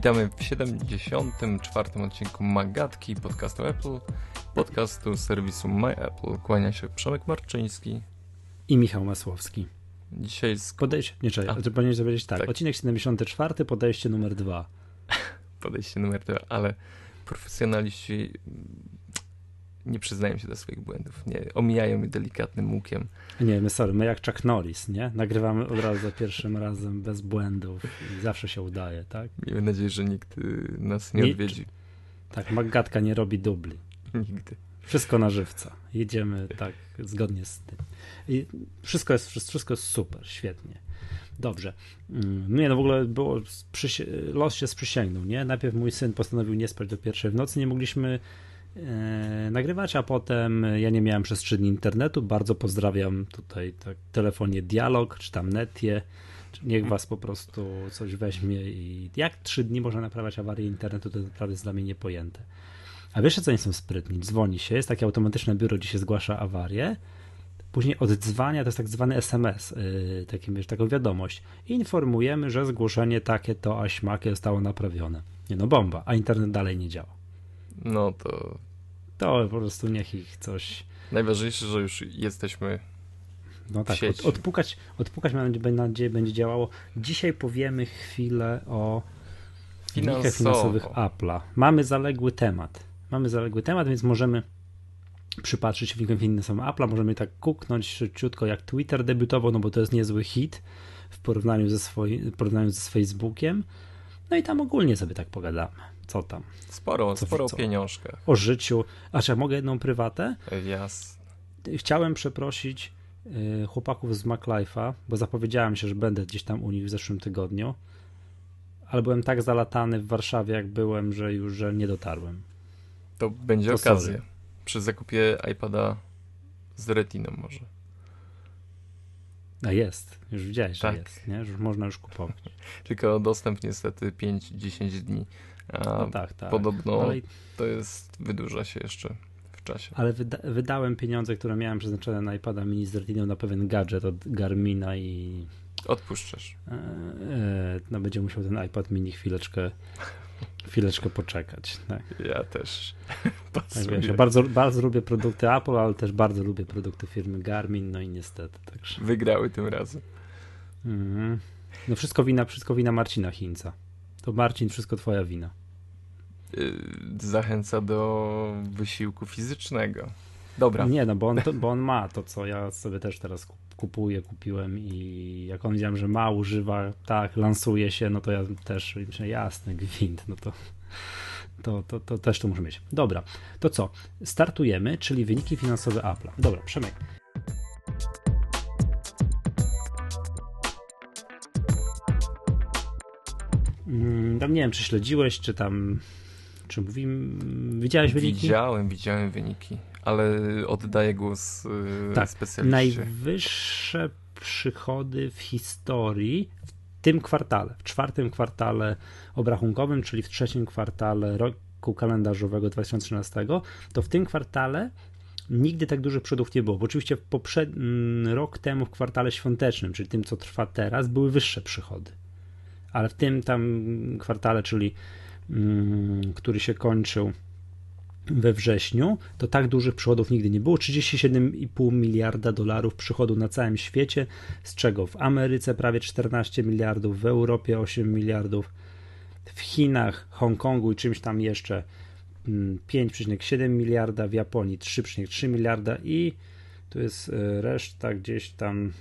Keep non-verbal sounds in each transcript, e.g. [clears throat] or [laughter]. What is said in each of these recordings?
Witamy w 74. odcinku Magatki podcastu Apple, podcastu serwisu My Apple. Kłania się Przemek Marczyński i Michał Masłowski. Dzisiaj z... Podejście, nie czekaj, to powinieneś powiedzieć tak. tak. Odcinek 74, podejście numer 2. [laughs] podejście numer 2, ale profesjonaliści nie przyznają się do swoich błędów, nie, omijają je delikatnym łukiem. Nie, my sorry, my jak Chuck Norris, nie? Nagrywamy od razu za pierwszym razem bez błędów i zawsze się udaje, tak? Miejmy nadzieję, że nikt y, nas nie, nie odwiedzi. Tak, Magatka nie robi dubli. Nigdy. Wszystko na żywca. Jedziemy tak zgodnie z tym. I wszystko jest, wszystko jest super, świetnie. Dobrze. Mm, nie, no w ogóle było, los się sprzysięgnął, nie? Najpierw mój syn postanowił nie spać do pierwszej w nocy, nie mogliśmy nagrywać, a potem ja nie miałem przez trzy dni internetu. Bardzo pozdrawiam tutaj tak, telefonie Dialog, czy tam Netie. Niech was po prostu coś weźmie i jak trzy dni można naprawiać awarię internetu, to naprawdę jest dla mnie niepojęte. A wiesz, co nie są sprytni? Dzwoni się, jest takie automatyczne biuro, gdzie się zgłasza awarię, później oddzwania, to jest tak zwany SMS, yy, takim, wiesz, taką wiadomość. Informujemy, że zgłoszenie takie to, a śmakie zostało naprawione. Nie no, bomba, a internet dalej nie działa. No to... To po prostu niech ich coś... Najważniejsze, że już jesteśmy no tak, od, odpukać, odpukać mam nadzieję będzie działało. Dzisiaj powiemy chwilę o wynikach finansowych Apple'a. Mamy zaległy temat. Mamy zaległy temat, więc możemy przypatrzyć się wynikom finansowym Apple'a, możemy tak kuknąć szybciutko jak Twitter debiutował, no bo to jest niezły hit w porównaniu ze, swoim, porównaniu ze Facebookiem. No i tam ogólnie sobie tak pogadamy. Co tam? Sporo, co, sporo co? pieniążkę. O życiu. A czy ja mogę jedną prywatę? Jasne. Chciałem przeprosić y, chłopaków z MacLife'a, bo zapowiedziałem się, że będę gdzieś tam u nich w zeszłym tygodniu, ale byłem tak zalatany w Warszawie, jak byłem, że już że nie dotarłem. To będzie to okazja. Sorry. Przy zakupie iPada z retiną może. A jest, już widziałeś, tak. że jest, nie? Już można już kupować. [laughs] Tylko dostęp niestety 5-10 dni. A no tak, tak. Podobno no to jest, wydłuża się jeszcze w czasie. Ale wyda wydałem pieniądze, które miałem przeznaczone na iPada mini z retiną na pewien gadżet od Garmina i... Odpuszczasz. E, e, no będzie musiał ten iPad mini chwileczkę [laughs] chwileczkę poczekać. Tak. Ja też. [laughs] Tak, wiesz, ja bardzo, bardzo lubię produkty Apple, ale też bardzo lubię produkty firmy Garmin, no i niestety. Także. Wygrały tym razem. Mm. No wszystko wina, wszystko wina Marcina Chińca. To Marcin, wszystko twoja wina. Y, zachęca do wysiłku fizycznego. Dobra. Nie, no bo on, to, bo on ma to, co ja sobie też teraz kupuję, kupiłem i jak on widziałem, że ma, używa, tak, lansuje się, no to ja też myślę, jasny gwint, no to, to, to, to też to muszę mieć. Dobra, to co? Startujemy, czyli wyniki finansowe Apple'a. Dobra, Przemek. Mm, tam nie wiem, czy śledziłeś, czy tam, czy mówimy, widziałeś wyniki? Widziałem, widziałem wyniki ale oddaję głos yy, tak, specjaliście. Najwyższe przychody w historii w tym kwartale, w czwartym kwartale obrachunkowym, czyli w trzecim kwartale roku kalendarzowego 2013, to w tym kwartale nigdy tak dużych przychodów nie było. Bo oczywiście w poprzednim rok temu w kwartale świątecznym, czyli tym, co trwa teraz, były wyższe przychody. Ale w tym tam kwartale, czyli mm, który się kończył we wrześniu, to tak dużych przychodów nigdy nie było. 37,5 miliarda dolarów przychodu na całym świecie, z czego w Ameryce prawie 14 miliardów, w Europie 8 miliardów, w Chinach, Hongkongu i czymś tam jeszcze 5,7 mm, miliarda, w Japonii 3,3 miliarda i tu jest e, reszta gdzieś tam,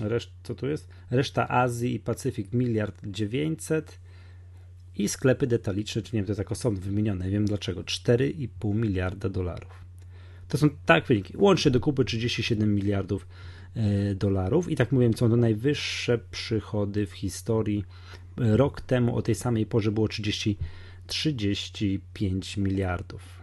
reszt, co tu jest? Reszta Azji i Pacyfik miliard 900 i sklepy detaliczne, czy nie wiem, to tak osobno wymienione, nie wiem dlaczego, 4,5 miliarda dolarów. To są tak wyniki. Łącznie do kupy 37 miliardów e, dolarów i tak mówiłem, są to najwyższe przychody w historii. Rok temu o tej samej porze było 30, 35 miliardów.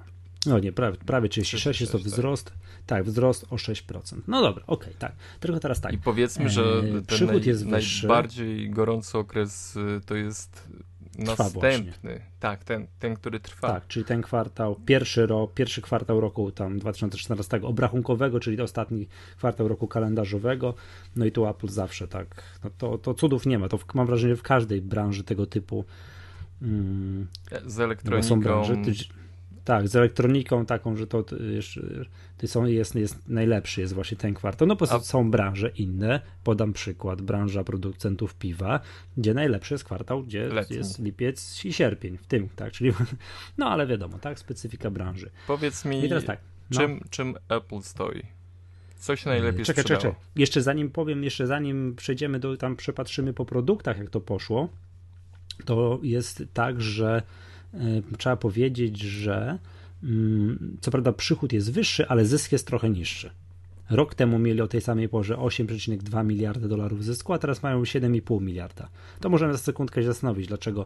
No nie, prawie, prawie 36 jest to tak. wzrost. Tak, wzrost o 6%. No dobra, okej, okay, tak. Tylko teraz tak. I powiedzmy, że e, ten naj, jest wyższy. najbardziej gorący okres y, to jest Następny, tak, ten, ten, który trwa. Tak, czyli ten kwartał, pierwszy, rok, pierwszy kwartał roku tam 2014 obrachunkowego, czyli ostatni kwartał roku kalendarzowego. No i tu Apple zawsze tak, no to, to cudów nie ma. To w, mam wrażenie, że w każdej branży tego typu Mm, z elektroniką. Branże, tak, z elektroniką taką, że to jeszcze są, jest, jest najlepszy jest właśnie ten kwartał. No po prostu są branże inne. Podam przykład. Branża producentów piwa, gdzie najlepszy jest kwartał, gdzie Letni. jest lipiec i sierpień w tym, tak, czyli [laughs] no ale wiadomo, tak, specyfika branży. Powiedz mi, tak, no. czym, czym Apple stoi? Co się najlepiej czekaj, sprzedało? Czekaj, czekaj. Jeszcze zanim powiem, jeszcze zanim przejdziemy do, tam przepatrzymy po produktach, jak to poszło, to jest tak, że trzeba powiedzieć, że y, co prawda przychód jest wyższy, ale zysk jest trochę niższy. Rok temu mieli o tej samej porze 8,2 miliarda dolarów zysku, a teraz mają 7,5 miliarda. To możemy za sekundkę się zastanowić, dlaczego,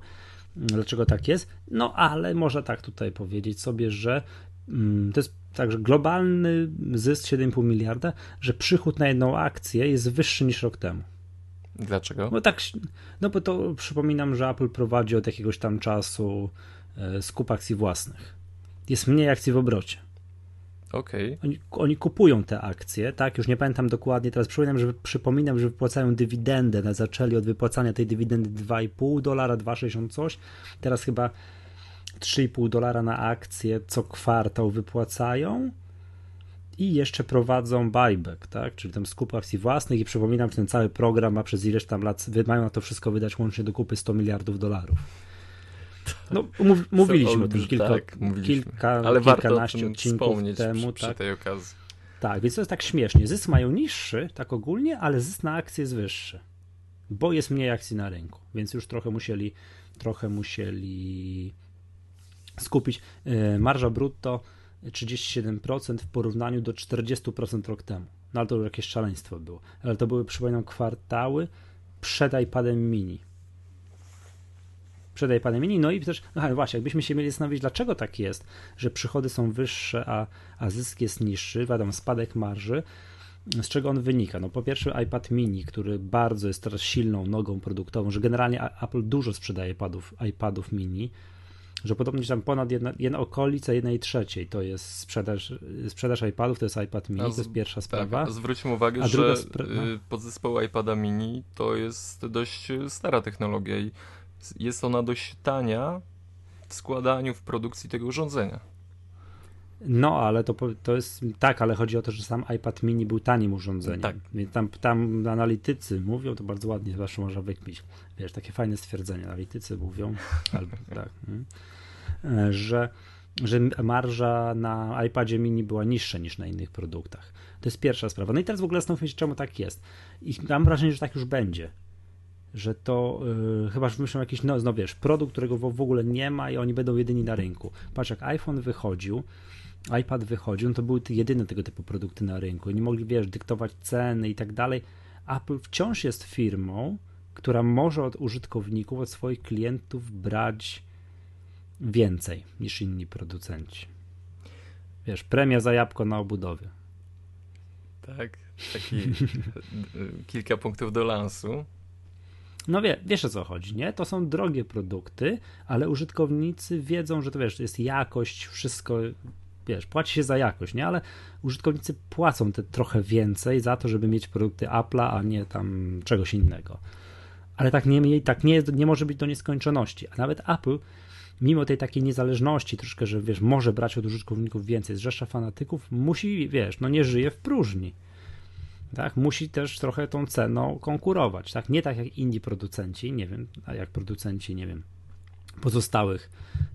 dlaczego tak jest. No ale można tak tutaj powiedzieć sobie, że mm, to jest także globalny zysk 7,5 miliarda, że przychód na jedną akcję jest wyższy niż rok temu. Dlaczego? No tak, no bo to przypominam, że Apple prowadzi od jakiegoś tam czasu e, skup akcji własnych. Jest mniej akcji w obrocie. Okej. Okay. Oni, oni, kupują te akcje, tak? Już nie pamiętam dokładnie, teraz przypominam, że przypominam, że wypłacają dywidendę. Zaczęli od wypłacania tej dywidendy 2,5 dolara, 2,60 coś. Teraz chyba 3,5 dolara na akcję co kwartał wypłacają i jeszcze prowadzą buyback, tak? czyli tam skup akcji własnych i przypominam, że ten cały program ma przez ileś tam lat, mają na to wszystko wydać łącznie do kupy 100 miliardów dolarów. No, mów, mówiliśmy o tym kilka, tak, kilka Ale kilkanaście odcinków temu. Przy, tak? tej okazji. Tak, więc to jest tak śmiesznie. Zysk mają niższy, tak ogólnie, ale zysk na akcję jest wyższy, bo jest mniej akcji na rynku, więc już trochę musieli, trochę musieli skupić. E, marża brutto 37% w porównaniu do 40% rok temu. No ale to już jakieś szaleństwo było. Ale to były, przypominam, kwartały przed iPadem mini. Przed iPadem mini. No i też, no właśnie, jakbyśmy się mieli zastanowić, dlaczego tak jest, że przychody są wyższe, a, a zysk jest niższy, wiadomo, spadek marży, z czego on wynika? No po pierwsze iPad mini, który bardzo jest teraz silną nogą produktową, że generalnie Apple dużo sprzedaje iPadów, iPadów mini, że podobnie tam ponad jedna, jedna okolica jednej trzeciej to jest sprzedaż, sprzedaż iPadów, to jest iPad mini, z, to jest pierwsza tak, sprawa. Tak, zwróćmy uwagę, że spra- no. podzespoł iPada mini to jest dość stara technologia i jest ona dość tania w składaniu, w produkcji tego urządzenia. No, ale to, to jest tak, ale chodzi o to, że sam iPad mini był tanim urządzeniem. Tak. Więc tam, tam analitycy mówią, to bardzo ładnie zawsze można wykpić. Wiesz, takie fajne stwierdzenie. Analitycy mówią, [laughs] albo tak, hmm, że, że marża na iPadzie mini była niższa niż na innych produktach. To jest pierwsza sprawa. No i teraz w ogóle zastanówmy się, czemu tak jest. I mam wrażenie, że tak już będzie że to yy, chyba że wymyślą jakiś, no, no wiesz, produkt, którego w, ogóle nie ma i oni będą jedyni na rynku. Patrz, jak iPhone wychodził, iPad wychodził, no to były jedyne tego typu produkty na rynku. Nie mogli, wiesz, dyktować ceny i tak dalej. Apple wciąż jest firmą, która może od użytkowników, od swoich klientów brać więcej niż inni producenci. Wiesz, premia za jabłko na obudowie. Tak, taki [laughs] kilka punktów do lansu. No wie, wiesz o co chodzi, nie? To są drogie produkty, ale użytkownicy wiedzą, że to wiesz, jest jakość, wszystko wiesz, płaci się za jakość, nie? Ale użytkownicy płacą te trochę więcej za to, żeby mieć produkty Apple'a, a nie tam czegoś innego. Ale tak nie, tak nie, nie może być do nieskończoności. A nawet Apple, mimo tej takiej niezależności, troszkę, że wiesz, może brać od użytkowników więcej, zrzesza fanatyków, musi, wiesz, no nie żyje w próżni. Tak? Musi też trochę tą ceną konkurować. Tak? Nie tak jak inni producenci, nie wiem, a jak producenci, nie wiem, pozostałych,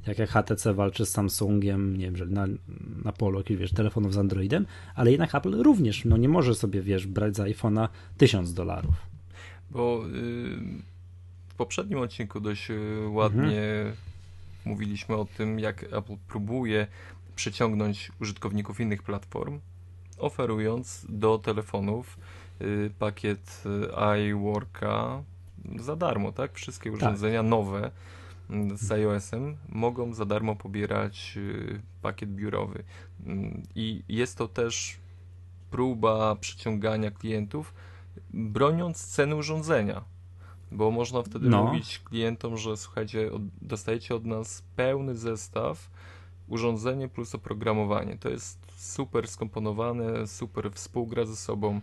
jak, jak HTC walczy z Samsungiem, nie wiem, że na, na polu jakichś, wiesz, telefonów z Androidem, ale jednak Apple również, no nie może sobie, wiesz, brać za iPhone'a 1000 dolarów. Bo yy, w poprzednim odcinku dość y, ładnie mhm. mówiliśmy o tym, jak Apple próbuje przyciągnąć użytkowników innych platform, oferując do telefonów y, pakiet y, iWorka za darmo, tak? Wszystkie tak. urządzenia tak. nowe z iOS-em mogą za darmo pobierać y, pakiet biurowy. Mm, I jest to też próba przyciągania klientów, broniąc ceny urządzenia. Bo można wtedy no. mówić klientom, że słuchajcie, dostajecie od nas pełny zestaw, urządzenie plus oprogramowanie. To jest super skomponowane, super współgra ze sobą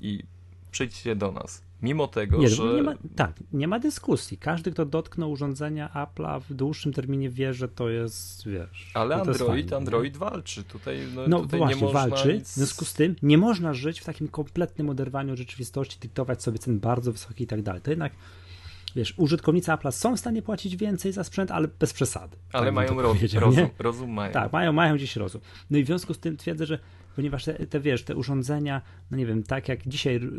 i przyjdźcie do nas. Mimo tego, nie, że. Nie ma, tak, nie ma dyskusji. Każdy, kto dotknął urządzenia Apple'a w dłuższym terminie wie, że to jest, wiesz. Ale no Android, fajne, Android walczy. Tutaj, no, no tutaj właśnie, nie można walczy. Nic... W związku z tym nie można żyć w takim kompletnym oderwaniu od rzeczywistości, dyktować sobie cen bardzo wysokie i tak dalej. To jednak wiesz, użytkownicy Apple'a są w stanie płacić więcej za sprzęt, ale bez przesady. Ale tak mają roz, rozum, rozum mają. Tak, mają, mają gdzieś rozum. No i w związku z tym twierdzę, że ponieważ te, te, wiesz, te urządzenia, no nie wiem, tak jak dzisiaj, yy,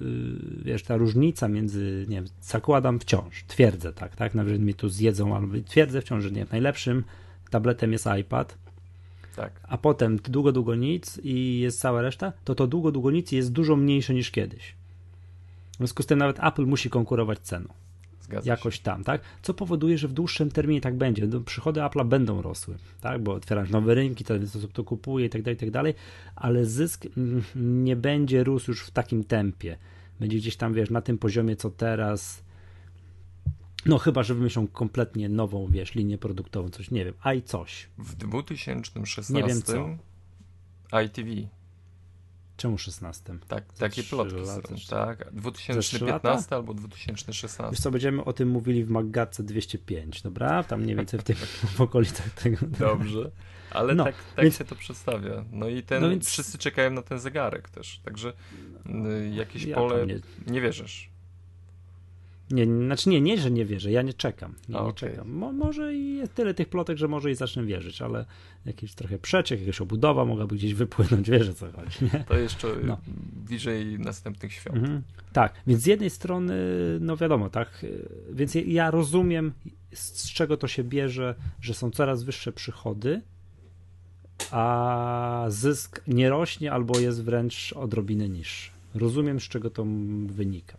wiesz, ta różnica między, nie wiem, zakładam wciąż, twierdzę tak, tak, nawet mnie tu zjedzą, albo twierdzę wciąż, że nie, najlepszym tabletem jest iPad, tak. a potem długo, długo nic i jest cała reszta, to to długo, długo nic jest dużo mniejsze niż kiedyś. W związku z tym nawet Apple musi konkurować ceną. Zgadza jakoś się. tam, tak? Co powoduje, że w dłuższym terminie tak będzie. No, przychody Apple'a będą rosły, tak? Bo otwierasz nowe rynki, to osób to kupuje i tak dalej, i tak dalej, ale zysk nie będzie rósł już w takim tempie. Będzie gdzieś tam, wiesz, na tym poziomie, co teraz. No chyba, że wymyślą kompletnie nową, wiesz, linię produktową, coś, nie wiem, a i coś. W 2016 Nie wiem co. ITV. Czemu 16? Tak, takie plotki lata, są, tak. trzy 2015 albo 2016. Wiesz co, będziemy o tym mówili w Maggatce 205, dobra? Tam mniej więcej w tych [laughs] okolicach tego. Dobrze. Ale No, tak, tak więc- się to przedstawia. No i ten, No więc- wszyscy czekają na ten zegarek też. Także y, jakieś Ja pole. Nie... nie- wierzysz. Nie, znaczy nie, nie, że nie wierzę, ja nie czekam. Nie, A, nie czekam. Mo, może i jest tyle tych plotek, że może i zacznę wierzyć, ale jakiś trochę przeciek, jakaś obudowa mogłaby gdzieś wypłynąć, wiesz o co chodzi, nie? To jeszcze No. bliżej następnych świąt. Mhm. Tak, więc z jednej strony, no wiadomo, tak, więc ja- rozumiem, z, czego to się bierze, że są coraz wyższe przychody, a zysk nie rośnie albo jest wręcz odrobinę niższy. Rozumiem, z czego to wynika.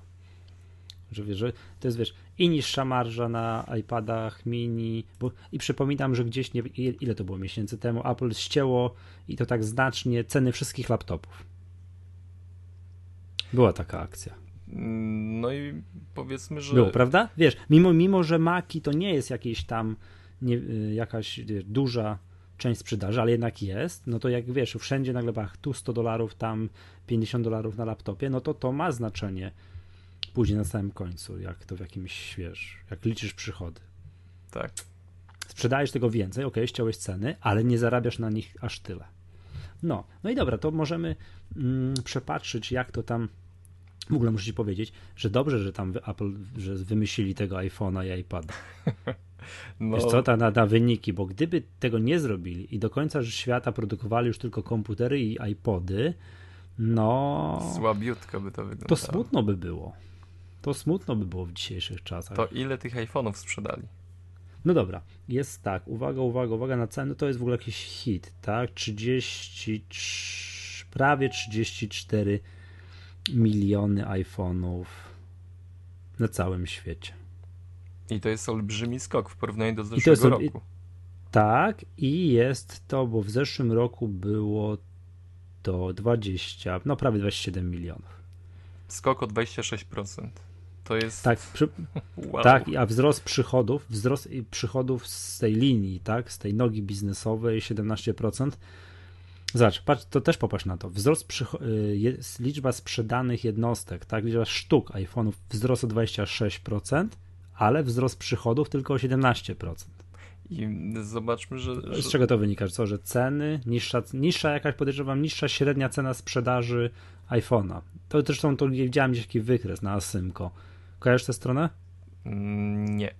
Że, wiesz, że to jest, wiesz, i niższa marża na iPadach mini, bo, i przypominam, że gdzieś, nie, ile to było miesięcy temu, Apple ścięło i to tak znacznie ceny wszystkich laptopów. Była taka akcja. No i powiedzmy, że. Było, prawda? Wiesz, mimo, mimo że Maki to nie jest jakieś tam nie, y, jakaś wiesz, duża część sprzedaży, ale jednak jest, no to jak wiesz, wszędzie nagle bach, tu 100 dolarów, tam 50 dolarów na laptopie, no to to ma znaczenie później na samym końcu, jak to w jakimś, wiesz, jak liczysz przychody. Tak. Sprzedajesz tego więcej, ok, ściąłeś ceny, ale nie zarabiasz na nich aż tyle. No, no i dobra, to możemy mm, przepatrzyć, jak to tam. W ogóle muszę ci powiedzieć, że dobrze, że tam Apple że wymyślili tego iPhone'a i iPada. [laughs] No, Wiesz co, ta, na, na wyniki, bo gdyby tego nie zrobili i do końca świata produkowali już tylko komputery i iPody, no Słabiutko by to wyglądało. to smutno by było. To smutno by było w dzisiejszych czasach. To ile tych iPhone'ów sprzedali? No dobra, jest tak, uwaga, uwaga, uwaga na cenę, to jest w ogóle jakiś hit, tak? 33, prawie 34 miliony iPhone'ów na całym świecie. I to jest olbrzymi skok w porównaniu do zeszłego jest- roku. Tak, i jest to, bo w zeszłym roku było to 20, no prawie 27 milionów. Skok o 26%. To jest. Tak, przy, [laughs] wow. tak, a wzrost przychodów, wzrost przychodów z tej linii, tak, z tej nogi biznesowej 17%. Zobacz, patrz, to też popatrz na to. Wzrost przycho- y, jest liczba sprzedanych jednostek, tak, liczba sztuk iPhone'ów wzrost o 26%, ale wzrost przychodów tylko o 17%. I zobaczmy, że. Z że czego to wynika? Co, że ceny, niższa, niższa jakaś, podejrzewam, niższa średnia cena sprzedaży iPhone'a. To zresztą to widziałem gdzieś taki wykres na Asymco. Kojarzysz tę stronę? Mm, Nie.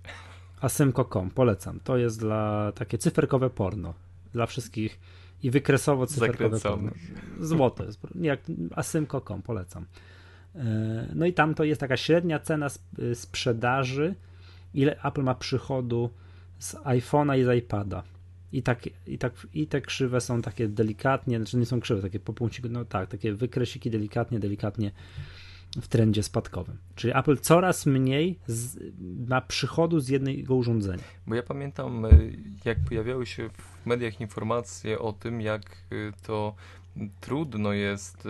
Asymco.com, polecam. To jest dla takie cyferkowe porno. Dla wszystkich i wykresowo cyferkowe porno. Zakręconych. Złote. Jak Asymco.com, polecam. E, No i tam to jest taka średnia cena y, sprzedaży, ile Apple ma przychodu z iPhone'a i z iPada. I, tak, i, tak, I te krzywe są takie delikatnie, znaczy nie są krzywe, takie po punkciku, no tak, takie wykresiki delikatnie, delikatnie w trendzie spadkowym. Czyli Apple coraz mniej z, ma przychodu z jednego urządzenia. Bo ja pamiętam, y, jak pojawiały się w mediach informacje o tym, jak y, to trudno jest y,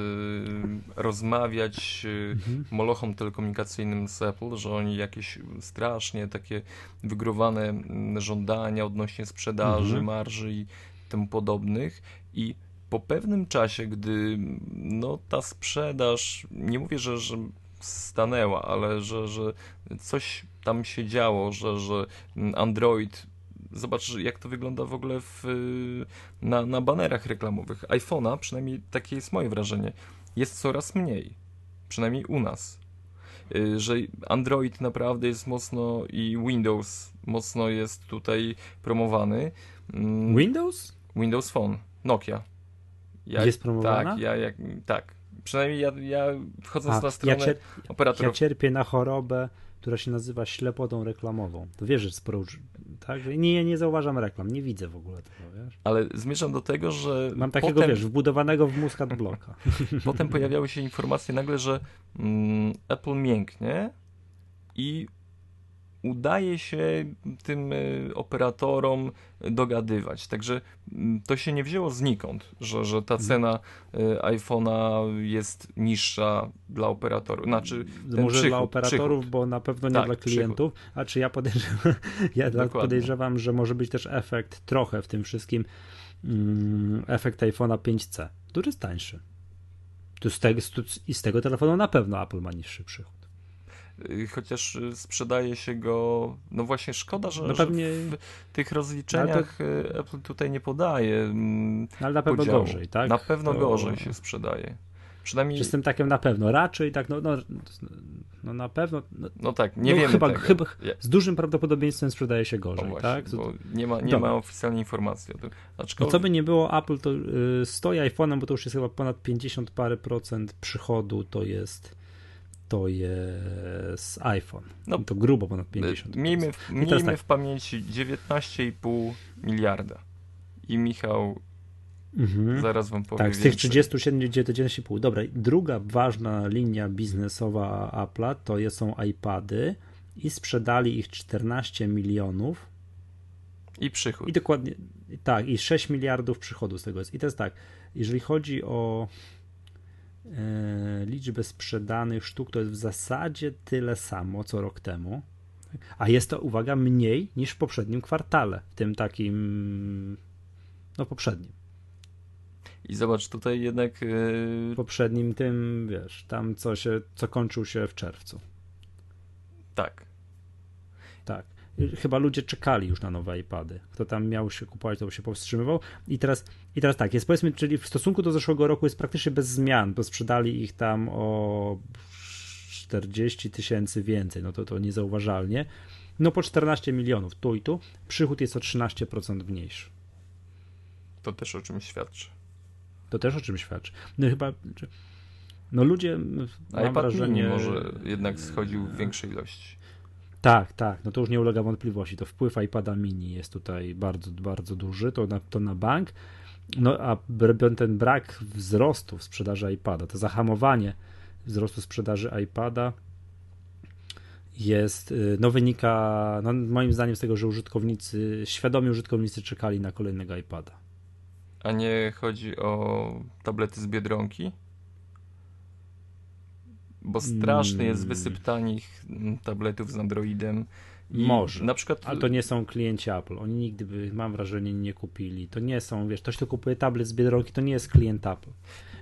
rozmawiać y, Mhm. molochom telekomunikacyjnym z Apple, że oni jakieś strasznie takie wygórowane mm, żądania odnośnie sprzedaży, Mhm. marży i tym podobnych i po pewnym czasie, gdy no, ta sprzedaż, nie mówię, że, że stanęła, ale że, że coś tam się działo, że, że Android zobacz, jak to wygląda w ogóle w, na, na banerach reklamowych. iPhone'a, przynajmniej takie jest moje wrażenie, jest coraz mniej. Przynajmniej u nas. Y, że Android naprawdę jest mocno i Windows mocno jest tutaj promowany. Mm, Windows? Windows Phone, Nokia. Ja, jest promowana? Tak, ja, jak, tak. Przynajmniej ja, ja wchodząc A, na stronę ja cier operatorów... Ja cierpię na chorobę, która się nazywa ślepotą reklamową. To wiesz, że sporo tak? Nie, nie zauważam reklam, nie widzę w ogóle tego, wiesz? Ale zmierzam do tego, że. Mam takiego, potem... wiesz, wbudowanego w mózg bloka. [laughs] potem pojawiały się informacje nagle, że mm, Apple mięknie i udaje się tym e, operatorom dogadywać. Także mm, to się nie wzięło znikąd, że, że ta mhm. cena e, iPhone'a jest niższa dla operatorów. Znaczy, Może przychód, dla operatorów, przychód. bo na pewno nie tak, dla klientów. Przychód. A czy ja podejrzewam, [laughs] ja podejrzewam, że może być też efekt trochę w tym wszystkim, mm, efekt iPhone'a 5C, który jest tańszy. Tu z tego, I z tego telefonu na pewno Apple ma niższy przychód. Y, chociaż y, sprzedaje się go, no właśnie szkoda, że, no pewnie... że w tych rozliczeniach to... Y, Apple tutaj nie podaje mm, Ale na pewno podziału. gorzej, tak? Na pewno to... gorzej się sprzedaje. Przynajmniej... Z tym takiem na pewno, raczej tak, no, no, no na pewno. No, no tak, nie no, wiemy chyba, tego. chyba z dużym prawdopodobieństwem sprzedaje się gorzej, właśnie, tak? nie ma, nie ma oficjalnej informacji o tym. Aczkolwiek... No co by nie było, Apple to y, stoi iPhone'em, bo to już jest chyba ponad 50 parę procent przychodu, to jest to jest iPhone. No, to grubo ponad 50. Miejmy, w, miejmy tak. w pamięci 19,5 miliarda. I Michał mhm. zaraz wam powie Tak, z tych 37, 19,5. Dobra, druga ważna linia biznesowa Apple'a to są iPady i sprzedali ich 14 milionów. I przychód. I dokładnie, tak, i 6 miliardów przychodu z tego jest. I to jest tak, jeżeli chodzi o liczbę sprzedanych sztuk to jest w zasadzie tyle samo co rok temu, a jest to, uwaga, mniej niż w poprzednim kwartale, w tym takim, no poprzednim. I zobacz, tutaj jednak. Yy... Poprzednim tym, wiesz, tam co się, co kończył się w czerwcu. Tak. Tak chyba ludzie czekali już na nowe iPady. Kto tam miał się kupować, to się powstrzymywał. I teraz, I teraz tak, jest powiedzmy, czyli w stosunku do zeszłego roku jest praktycznie bez zmian, bo sprzedali ich tam o 40 tysięcy więcej, no to to niezauważalnie. No po 14 milionów tu i tu, przychód jest o 13% mniejszy. To też o czymś świadczy. To też o czymś świadczy. No chyba, no ludzie, A mam wrażenie... może jednak schodził w większej ilości. Tak, tak, no to już nie ulega wątpliwości. To wpływ iPada mini jest tutaj bardzo, bardzo duży, to na, to na bank. No a ten brak wzrostu w sprzedaży iPada, to zahamowanie wzrostu sprzedaży iPada jest, y, no wynika, no moim zdaniem z tego, że użytkownicy, świadomi użytkownicy czekali na kolejnego iPada. A nie chodzi o tablety z Biedronki? Bo straszny jest mm. wysyp tanich tabletów z Androidem. I Może, na przykład... ale to nie są klienci Apple. Oni nigdy by, mam wrażenie, nie kupili. To nie są, wiesz, ktoś, kto kupuje tablet z Biedronki, to nie jest klient Apple.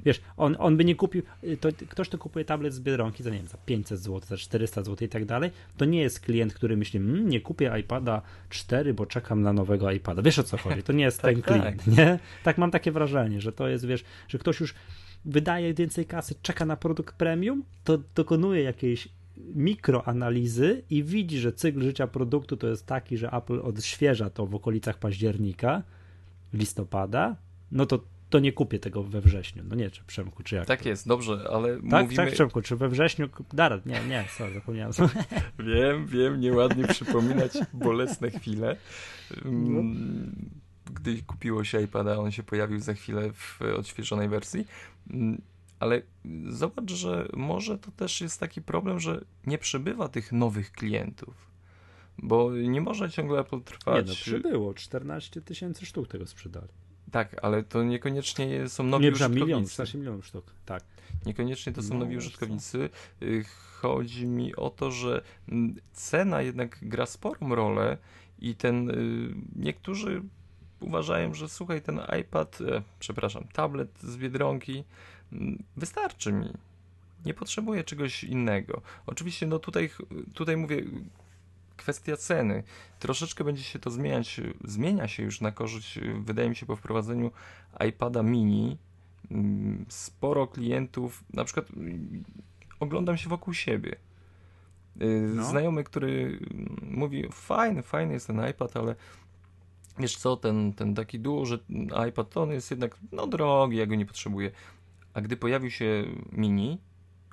Wiesz, on, on by nie kupił, to ktoś, kto kupuje tablet z Biedronki za, nie wiem, za 500 zł, za 400 zł i tak dalej, to nie jest klient, który myśli, mmm, nie kupię iPada 4, bo czekam na nowego iPada. Wiesz o co chodzi? To nie jest [laughs] tak, ten klient, tak. nie? Tak mam takie wrażenie, że to jest, wiesz, że ktoś już wydaje więcej kasy, czeka na produkt premium, to dokonuje jakiejś mikroanalizy i widzi, że cykl życia produktu to jest taki, że Apple odświeża to w okolicach października, listopada, no to to nie kupię tego we wrześniu. No nie, czy Przemku, czy jak? Tak to? jest, dobrze, ale tak, mówimy... Tak, Przemku, czy we wrześniu... Dara, nie, nie, sorry, zapomniałem. wiem, wiem, nieładnie przypominać bolesne chwile. Mm, gdy kupiło się iPada, on się pojawił za chwilę w odświeżonej wersji. Mm, ale zobacz, że może to też jest taki problem, że nie przybywa tych nowych klientów. Bo nie może ciągle Apple trwać. Nie, no przybyło. 14 tysięcy sztuk tego sprzedali. Tak, ale to niekoniecznie są nowi nie, użytkownicy. Milion, 14 milionów sztuk, tak. Niekoniecznie to są no, nowi użytkownicy. Y, chodzi mi o to, że mm, cena jednak gra sporą rolę i ten y, niektórzy uważają, że słuchaj, ten iPad, e, przepraszam, tablet z Biedronki mm, wystarczy mi. nie potrzebuje czegoś innego. Oczywiście, no tutaj, tutaj mówię, kwestia ceny. Troszeczkę będzie się to zmieniać, zmienia się już na korzyść, wydaje mi się, po wprowadzeniu iPada mini. Mm, sporo klientów, na przykład mm, oglądam się wokół siebie. Y, no. Znajomy, który mówi, fajny, fajny jest ten iPad, ale wiesz co, ten, ten taki duży iPad, to on jest jednak no drogi, ja go nie potrzebuję. A gdy pojawił się mini,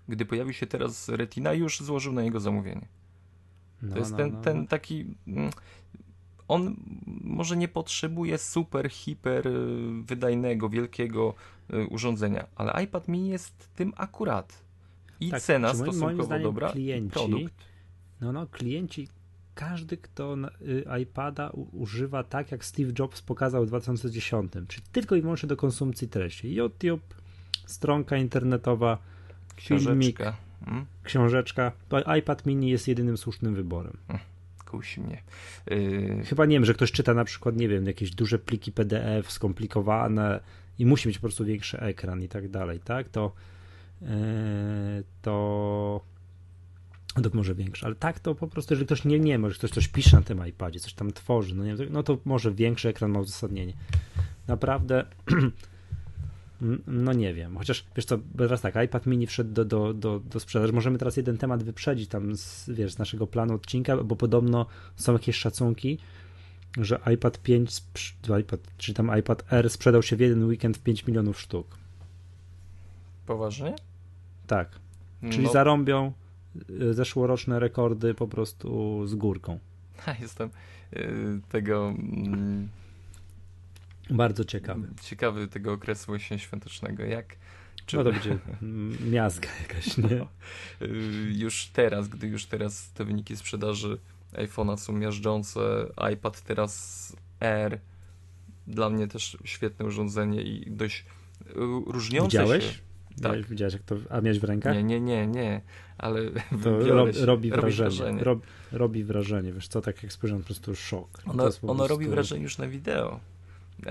gdy pojawił się teraz Retina, już złożył na niego zamówienie. No, to jest no, ten, no, ten no. taki. Mm, on może nie potrzebuje super, hiper y, wydajnego, wielkiego y, urządzenia, ale iPad mini jest tym akurat. I tak, cena stosunkowo moim dobra, klienci, produkt. No, no, klienci, każdy, kto y, iPada używa tak, jak Steve Jobs pokazał w 2010, czyli tylko i wyłącznie do konsumpcji treści. YouTube, stronka internetowa, filmik, hmm? książeczka. To iPad mini jest jedynym słusznym wyborem. Hmm, kusi mnie. Yy... Chyba nie wiem, że ktoś czyta na przykład, nie wiem, jakieś duże pliki PDF, skomplikowane i musi mieć po prostu większy ekran i tak dalej, tak? To yy, to to może większy, ale tak to po prostu, jeżeli ktoś nie, nie może, ktoś coś pisze na tym iPadzie, coś tam tworzy, no, nie, no to może większy ekran ma uzasadnienie. Naprawdę [clears throat] No nie wiem, chociaż wiesz co, teraz tak, iPad mini wszedł do, do, do, do sprzedaży. Możemy teraz jeden temat wyprzedzić tam z, wiesz, z naszego planu odcinka, bo podobno są jakieś szacunki, że iPad 5, iPad, czy tam iPad R sprzedał się w jeden weekend w 5 milionów sztuk. Poważnie? Tak. Czyli no. zarąbią zeszłoroczne rekordy po prostu z górką. [laughs] Jestem y, tego mm, bardzo ciekawy. Ciekawy tego okresu świątecznego. Jak czy... No to będzie miazga [laughs] jakaś, nie? No. Już teraz, gdy już teraz te wyniki sprzedaży iPhone'a są miażdżące, iPad teraz Air, dla mnie też świetne urządzenie i dość różniące Widziałeś? się. Tak. Widziałeś, jak to, a miałeś w rękach? Nie, nie, nie, nie, ale to [laughs] ro, robi, wrażenie. wrażenie. Rob, robi wrażenie, wiesz co, tak jak spojrzałem, po prostu szok. Ono, ono prostu... robi wrażenie już na wideo.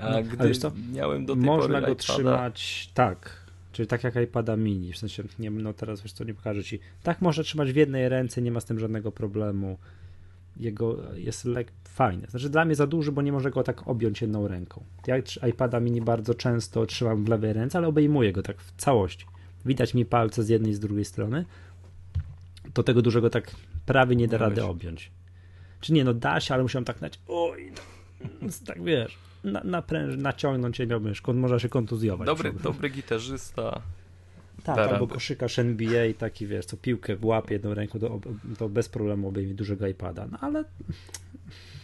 A no, gdy co? miałem do tej Można go iPada... trzymać tak, czyli tak jak iPada mini, w sensie, nie, no teraz wiesz co, nie pokażę ci. Tak można trzymać w jednej ręce, nie ma z tym żadnego problemu. Jego jest lek fajny. Znaczy dla mnie za duży, bo nie może go tak objąć jedną ręką. Ja iPada mini bardzo często trzymam w lewej ręce, ale obejmuję go tak w całości. Widać mi palce z jednej i z drugiej strony. To tego dużego tak prawie nie da rady objąć. Czy nie, no da się, ale musiałem tak nać. Oj, no, tak wiesz na, napręż, naciągnąć nie miałbym szkód, może się kontuzjować. Dobry, dobry gitarzysta. Tak, albo rady. koszykarz NBA, taki wiesz, co piłkę łapie jedną ręką, to, to bez problemu obejmie dużego iPada. No ale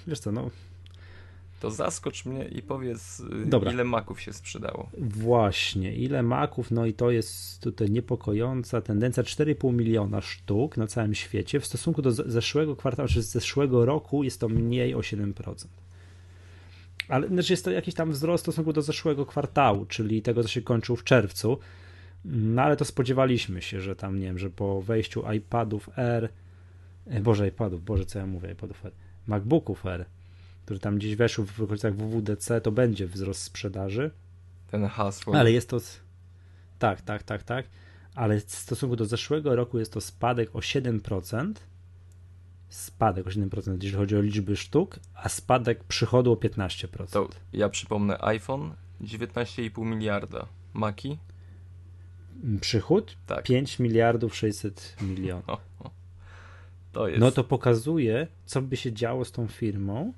wiesz co, no. To zaskocz mnie i powiedz, y, Dobra. ile maków się sprzedało. Właśnie, ile maków, no i to jest tutaj niepokojąca tendencja. 4,5 miliona sztuk na całym świecie. W stosunku do zeszłego kwartału, czy zeszłego roku jest to mniej o 7% ale znaczy jest to jakiś tam wzrost w stosunku do zeszłego kwartału, czyli tego, co się kończył w czerwcu. No ale to spodziewaliśmy się, że tam, nie wiem, że po wejściu iPadów R, e, Boże, iPadów, Boże, co ja mówię, iPadów R, MacBooków R, które tam gdzieś weszły w okolicach WWDC, to będzie wzrost sprzedaży. Ten hasło. Ale jest to. Tak, tak, tak, tak. Ale w stosunku do zeszłego roku jest to spadek o 7% spadek o 7%, jeżeli chodzi o liczby sztuk, a spadek przychodu o 15%. To ja przypomnę iPhone 19,5 miliarda, Maki? Przychód? Tak. 5 miliardów 600 milionów. [laughs] To jest... No to pokazuje, co by się działo z tą firmą,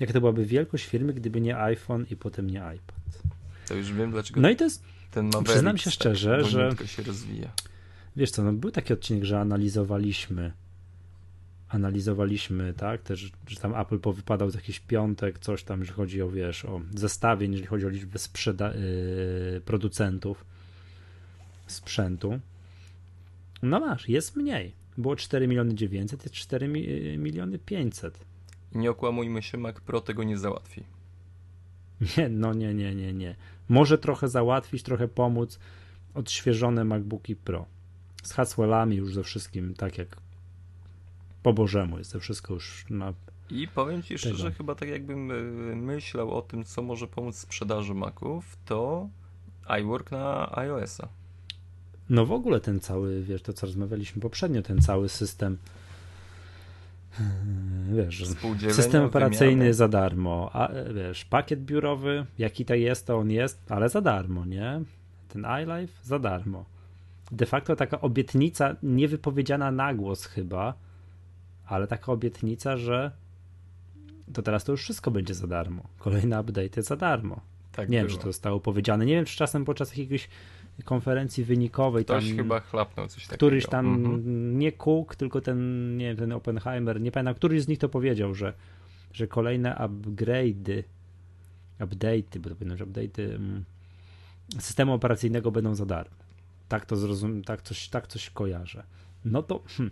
jak to byłaby wielkość firmy, gdyby nie iPhone i potem nie iPad. To już wiem, dlaczego no i to jest, ten Maverick Przyznam się tak szczerze, że się rozwija. Wiesz co, no był taki odcinek, że analizowaliśmy analizowaliśmy, tak, też, że tam Apple powypadał z jakiś piątek, coś tam, jeżeli chodzi o, wiesz, o zestawień, jeżeli chodzi o liczbę sprzeda- yy, producentów sprzętu. No masz, jest mniej. Było 4 miliony 900, jest 4 mi- y, miliony 500. Nie okłamujmy się, Mac Pro tego nie załatwi. Nie, no nie, nie, nie, nie. Może trochę załatwić, trochę pomóc odświeżone MacBooki Pro. Z Haswellami już ze wszystkim, tak jak po Bożemu, jest to wszystko już na. I powiem Ci szczerze, tego. chyba tak jakbym e, myślał o tym, co może pomóc sprzedaży Maców, to iWork na iOS-a. No w ogóle ten cały, wiesz, to co rozmawialiśmy poprzednio, ten cały system wiesz, system operacyjny wymiany. za darmo, a wiesz, pakiet biurowy, jaki to jest, to on jest, ale za darmo, nie? Ten iLife za darmo. De facto taka obietnica, niewypowiedziana na głos chyba, ale taka obietnica, że to teraz to już wszystko będzie za darmo. Kolejny update za darmo. Tak nie było. wiem, czy to zostało powiedziane. Nie wiem, czy czasem podczas jakiegoś konferencji wynikowej. Ktoś tam, chyba chlapnął coś takiego. Któryś tam, mhm. nie Cook, tylko ten, nie wiem, ten Oppenheimer, nie pamiętam, któryś z nich to powiedział, że, że kolejne upgrade'y, update'y, bo to powinno być update'y mm, systemu operacyjnego będą za darmo. Tak to zrozum, tak coś, tak coś kojarzę. No to, hmm,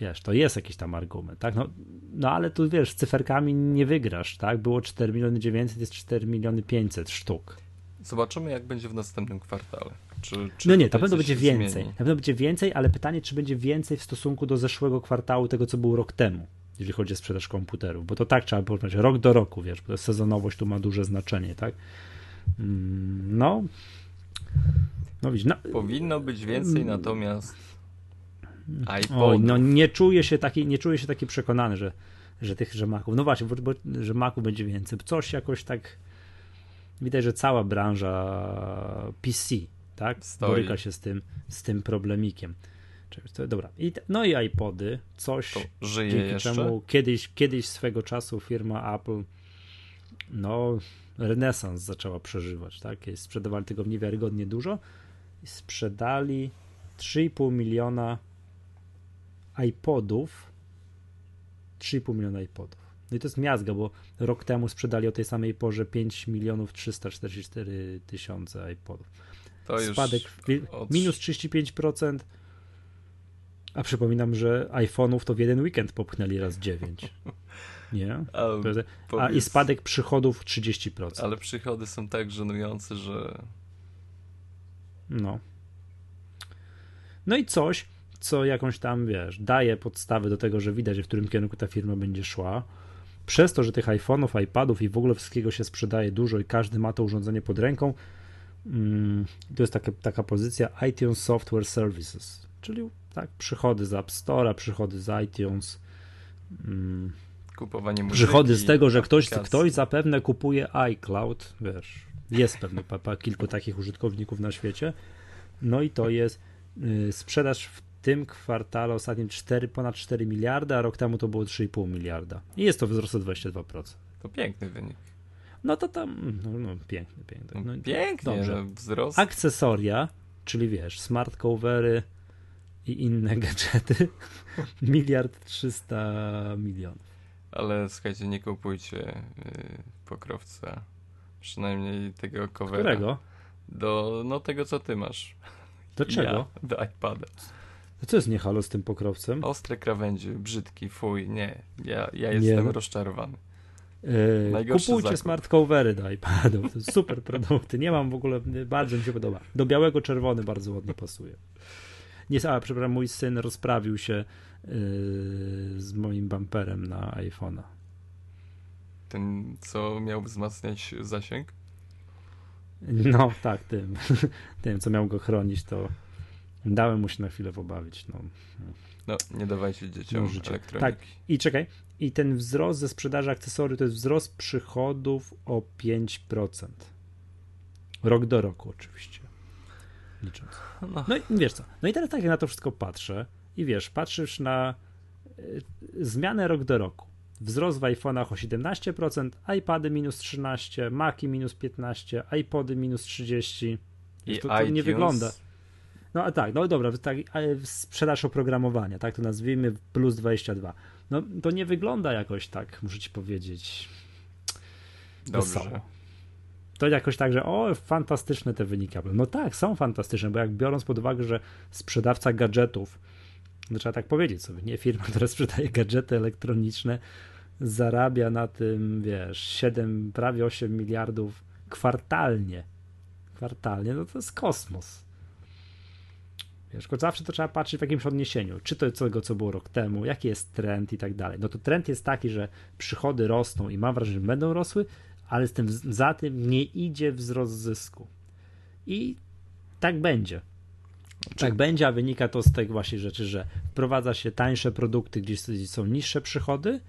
wiesz, to jest jakiś tam argument, tak? No, no ale tu wiesz, z cyferkami nie wygrasz, tak? Było 4 miliony 900, jest 4 miliony 500 sztuk. Zobaczymy, jak będzie w następnym kwartale. Czy, czy no nie, to pewno będzie więcej. Zmieni? Na pewno będzie więcej, ale pytanie, czy będzie więcej w stosunku do zeszłego kwartału, tego co był rok temu, jeżeli chodzi o sprzedaż komputerów, bo to tak trzeba porównać rok do roku, wiesz, bo sezonowość tu ma duże znaczenie, tak? Mm, no. No widzisz, no. Powinno być więcej, natomiast iPod. Oj, no nie czuję się taki, nie czuję się taki przekonany, że, że tych, że Maców. No właśnie, bo, bo, będzie więcej. Coś jakoś tak widać, że cała branża PC, tak, Stoi. boryka się z tym, z tym problemikiem. Dobra. I, no i iPody, coś, to żyje dzięki jeszcze? czemu kiedyś, kiedyś swego czasu firma Apple, no, renesans zaczęła przeżywać, tak, sprzedawali tego niewiarygodnie dużo i sprzedali 3,5 miliona iPodów, 3,5 miliona iPodów. No i to jest miazga, bo rok temu sprzedali o tej samej porze 5 milionów 344 tysiące iPodów. To Spadek od... minus 35%. A przypominam, że iPhone'ów to w jeden weekend popchnęli raz 9. Nie? [laughs] A, A i spadek przychodów 30%. Ale przychody są tak żenujące, że. No. No i coś, co jakąś tam, wiesz, daje podstawy do tego, że widać, w którym kierunku ta firma będzie szła przez to, że tych iPhone'ów, iPadów i w ogóle wszystkiego się sprzedaje dużo i każdy ma to urządzenie pod ręką, mm, to jest taka, taka pozycja iTunes Software Services, czyli tak, przychody z App Store'a, przychody z iTunes, mm, kupowanie muzyki, przychody z tego, że ktoś, ktoś zapewne kupuje iCloud, wiesz, jest pa, pa, kilku takich użytkowników na świecie, no i to jest y, sprzedaż w tym kwartale ostatnim 4, ponad 4 miliardy, a rok temu to było 3,5 miliarda. I jest to wzrost o 22%. To piękny wynik. No to tam, no, no piękny, piękny. No, pięknie, dobrze. wzrost. Akcesoria, czyli wiesz, smart covery i inne [laughs] gadżety, miliard 300 milionów. Ale słuchajcie, nie kupujcie yy, pokrowca, przynajmniej tego covera. Którego? Do, no tego, co ty masz. Do czego? Ja, do iPada. Co jest nie halo z tym pokrowcem? Ostre krawędzie, brzydki, fuj, nie. Ja, ja jestem nie. rozczarowany. Yy, kupujcie zakup. smart covery do iPadów. To super produkty. Nie mam w ogóle, bardzo mi się podoba. Do białego czerwony bardzo ładnie pasuje. Nie, a przepraszam, mój syn rozprawił się yy, z moim bumperem na iPhone'a. Ten, co miał wzmacniać zasięg? No, tak, tym. [laughs] tym, co miał go chronić, to Dałem mu się na chwilę pobawić. No, no nie dawajcie dzieciom no, elektroniki. Tak, i czekaj. I ten wzrost ze sprzedaży akcesoriów to jest wzrost przychodów o 5%. Rok do roku oczywiście. Licząc. No, no i wiesz co, no i teraz tak jak na to wszystko patrzę i wiesz, patrzysz na y, zmianę rok do roku. Wzrost w iPhone'ach o 17%, iPady minus 13, Maci minus 15, iPody minus 30. I to, to nie wygląda. No a tak, no dobra, tak, sprzedaż oprogramowania, tak to nazwijmy, plus 22. No to nie wygląda jakoś tak, muszę ci powiedzieć. Dobrze. Wesoło. To jakoś tak, że o, fantastyczne te wyniki. No tak, są fantastyczne, bo jak biorąc pod uwagę, że sprzedawca gadżetów, no trzeba tak powiedzieć sobie, nie firma, [laughs] która sprzedaje gadżety elektroniczne, zarabia na tym, wiesz, 7, prawie 8 miliardów kwartalnie. Kwartalnie, no to jest kosmos. Wiesz, zawsze to trzeba patrzeć w jakimś odniesieniu. Czy to tego, co było rok temu, jaki jest trend i tak dalej. No to trend jest taki, że przychody rosną i mam wrażenie, że będą rosły, ale z tym, za tym nie idzie wzrost zysku. I tak będzie. Tak będzie, a wynika to z tych właśnie rzeczy, że wprowadza się tańsze produkty, gdzie są niższe przychody.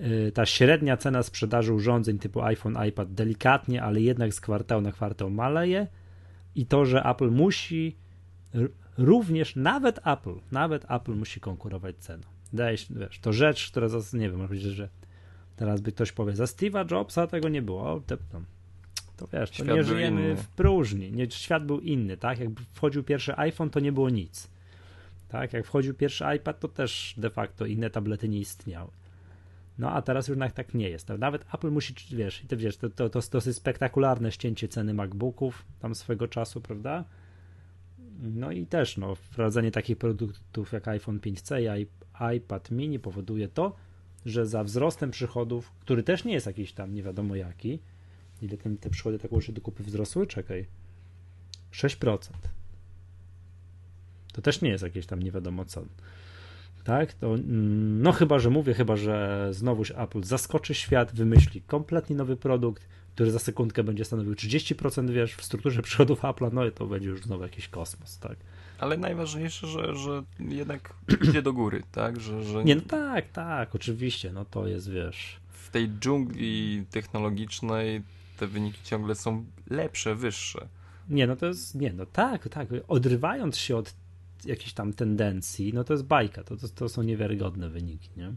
Y, ta średnia cena sprzedaży urządzeń typu iPhone, iPad delikatnie, ale jednak z kwartału na kwartał maleje. I to, że Apple musi również, nawet Apple, nawet Apple musi konkurować ceną. Daje się, wiesz, to rzecz, która, nie wiem, może że teraz by ktoś powie, za Steve'a Jobsa tego nie było. To, to wiesz, to nie żyjemy inny. w próżni. Nie, świat był inny, tak? Jak wchodził pierwszy iPhone, to nie było nic. Tak? Jak wchodził pierwszy iPad, to też de facto inne tablety nie istniały. No a teraz już tak nie jest. Nawet Apple musi, wiesz, i ty wiesz, to, to, to, to jest spektakularne ścięcie ceny MacBooków tam swego czasu, prawda? No i też no, wprowadzenie takich produktów jak iPhone 5C i iPad mini powoduje to, że za wzrostem przychodów, który też nie jest jakiś tam nie wiadomo jaki, ile ten, te przychody tak łącznie do kupy wzrosły? Czekaj. 6%. To też nie jest jakieś tam nie wiadomo co. Tak? To, mm, no chyba, że mówię, chyba, że znowuż Apple zaskoczy świat, wymyśli kompletnie nowy produkt, który za sekundkę będzie stanowił 30% wiesz, w strukturze [laughs] przychodów Apple'a, no i to będzie już znowu jakiś kosmos, tak? Ale najważniejsze, że, że jednak [clears throat] idzie do góry, tak? Że, że... Nie, no tak, tak, oczywiście, no to jest, wiesz... W tej dżungli technologicznej te wyniki ciągle są lepsze, wyższe. Nie, no to jest, nie, no tak, tak, odrywając się od jakiejś tam tendencji, no to jest bajka, to, to, to są niewiarygodne wyniki, nie?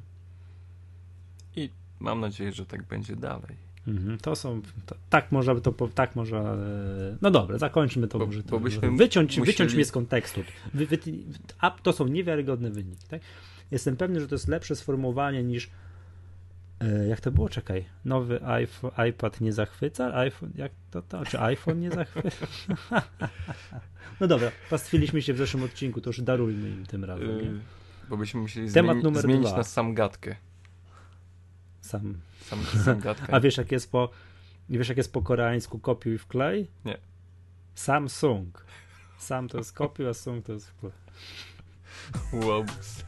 I mam nadzieję, że tak będzie dalej. Mhm, to są, to, tak może to, tak może, e, no dobra, zakończmy to, bo, może to, bo wyciąć, musieli... wyciąć mnie z kontekstu. Wy, wy, a to są niewiarygodne wyniki, tak? Jestem pewny, że to jest lepsze sformułowanie niż e, jak to było? Czekaj. Nowy iPhone, iPad nie zachwyca? iPhone, jak to, to? Czy iPhone nie zachwyca? [laughs] no dobra, pastwiliśmy się w zeszłym odcinku, to już darujmy im tym razem. Nie? Bo byśmy musieli Temat zmieni numer zmienić dwa. na sam gadkę. Sam. Sam, sam gadkę. [laughs] A wiesz jak jest po wiesz jak jest po koreańsku kopiuj wklej? Nie. Samsung. Sam to jest kopiuj, a Sung to jest wklej. Łobuz.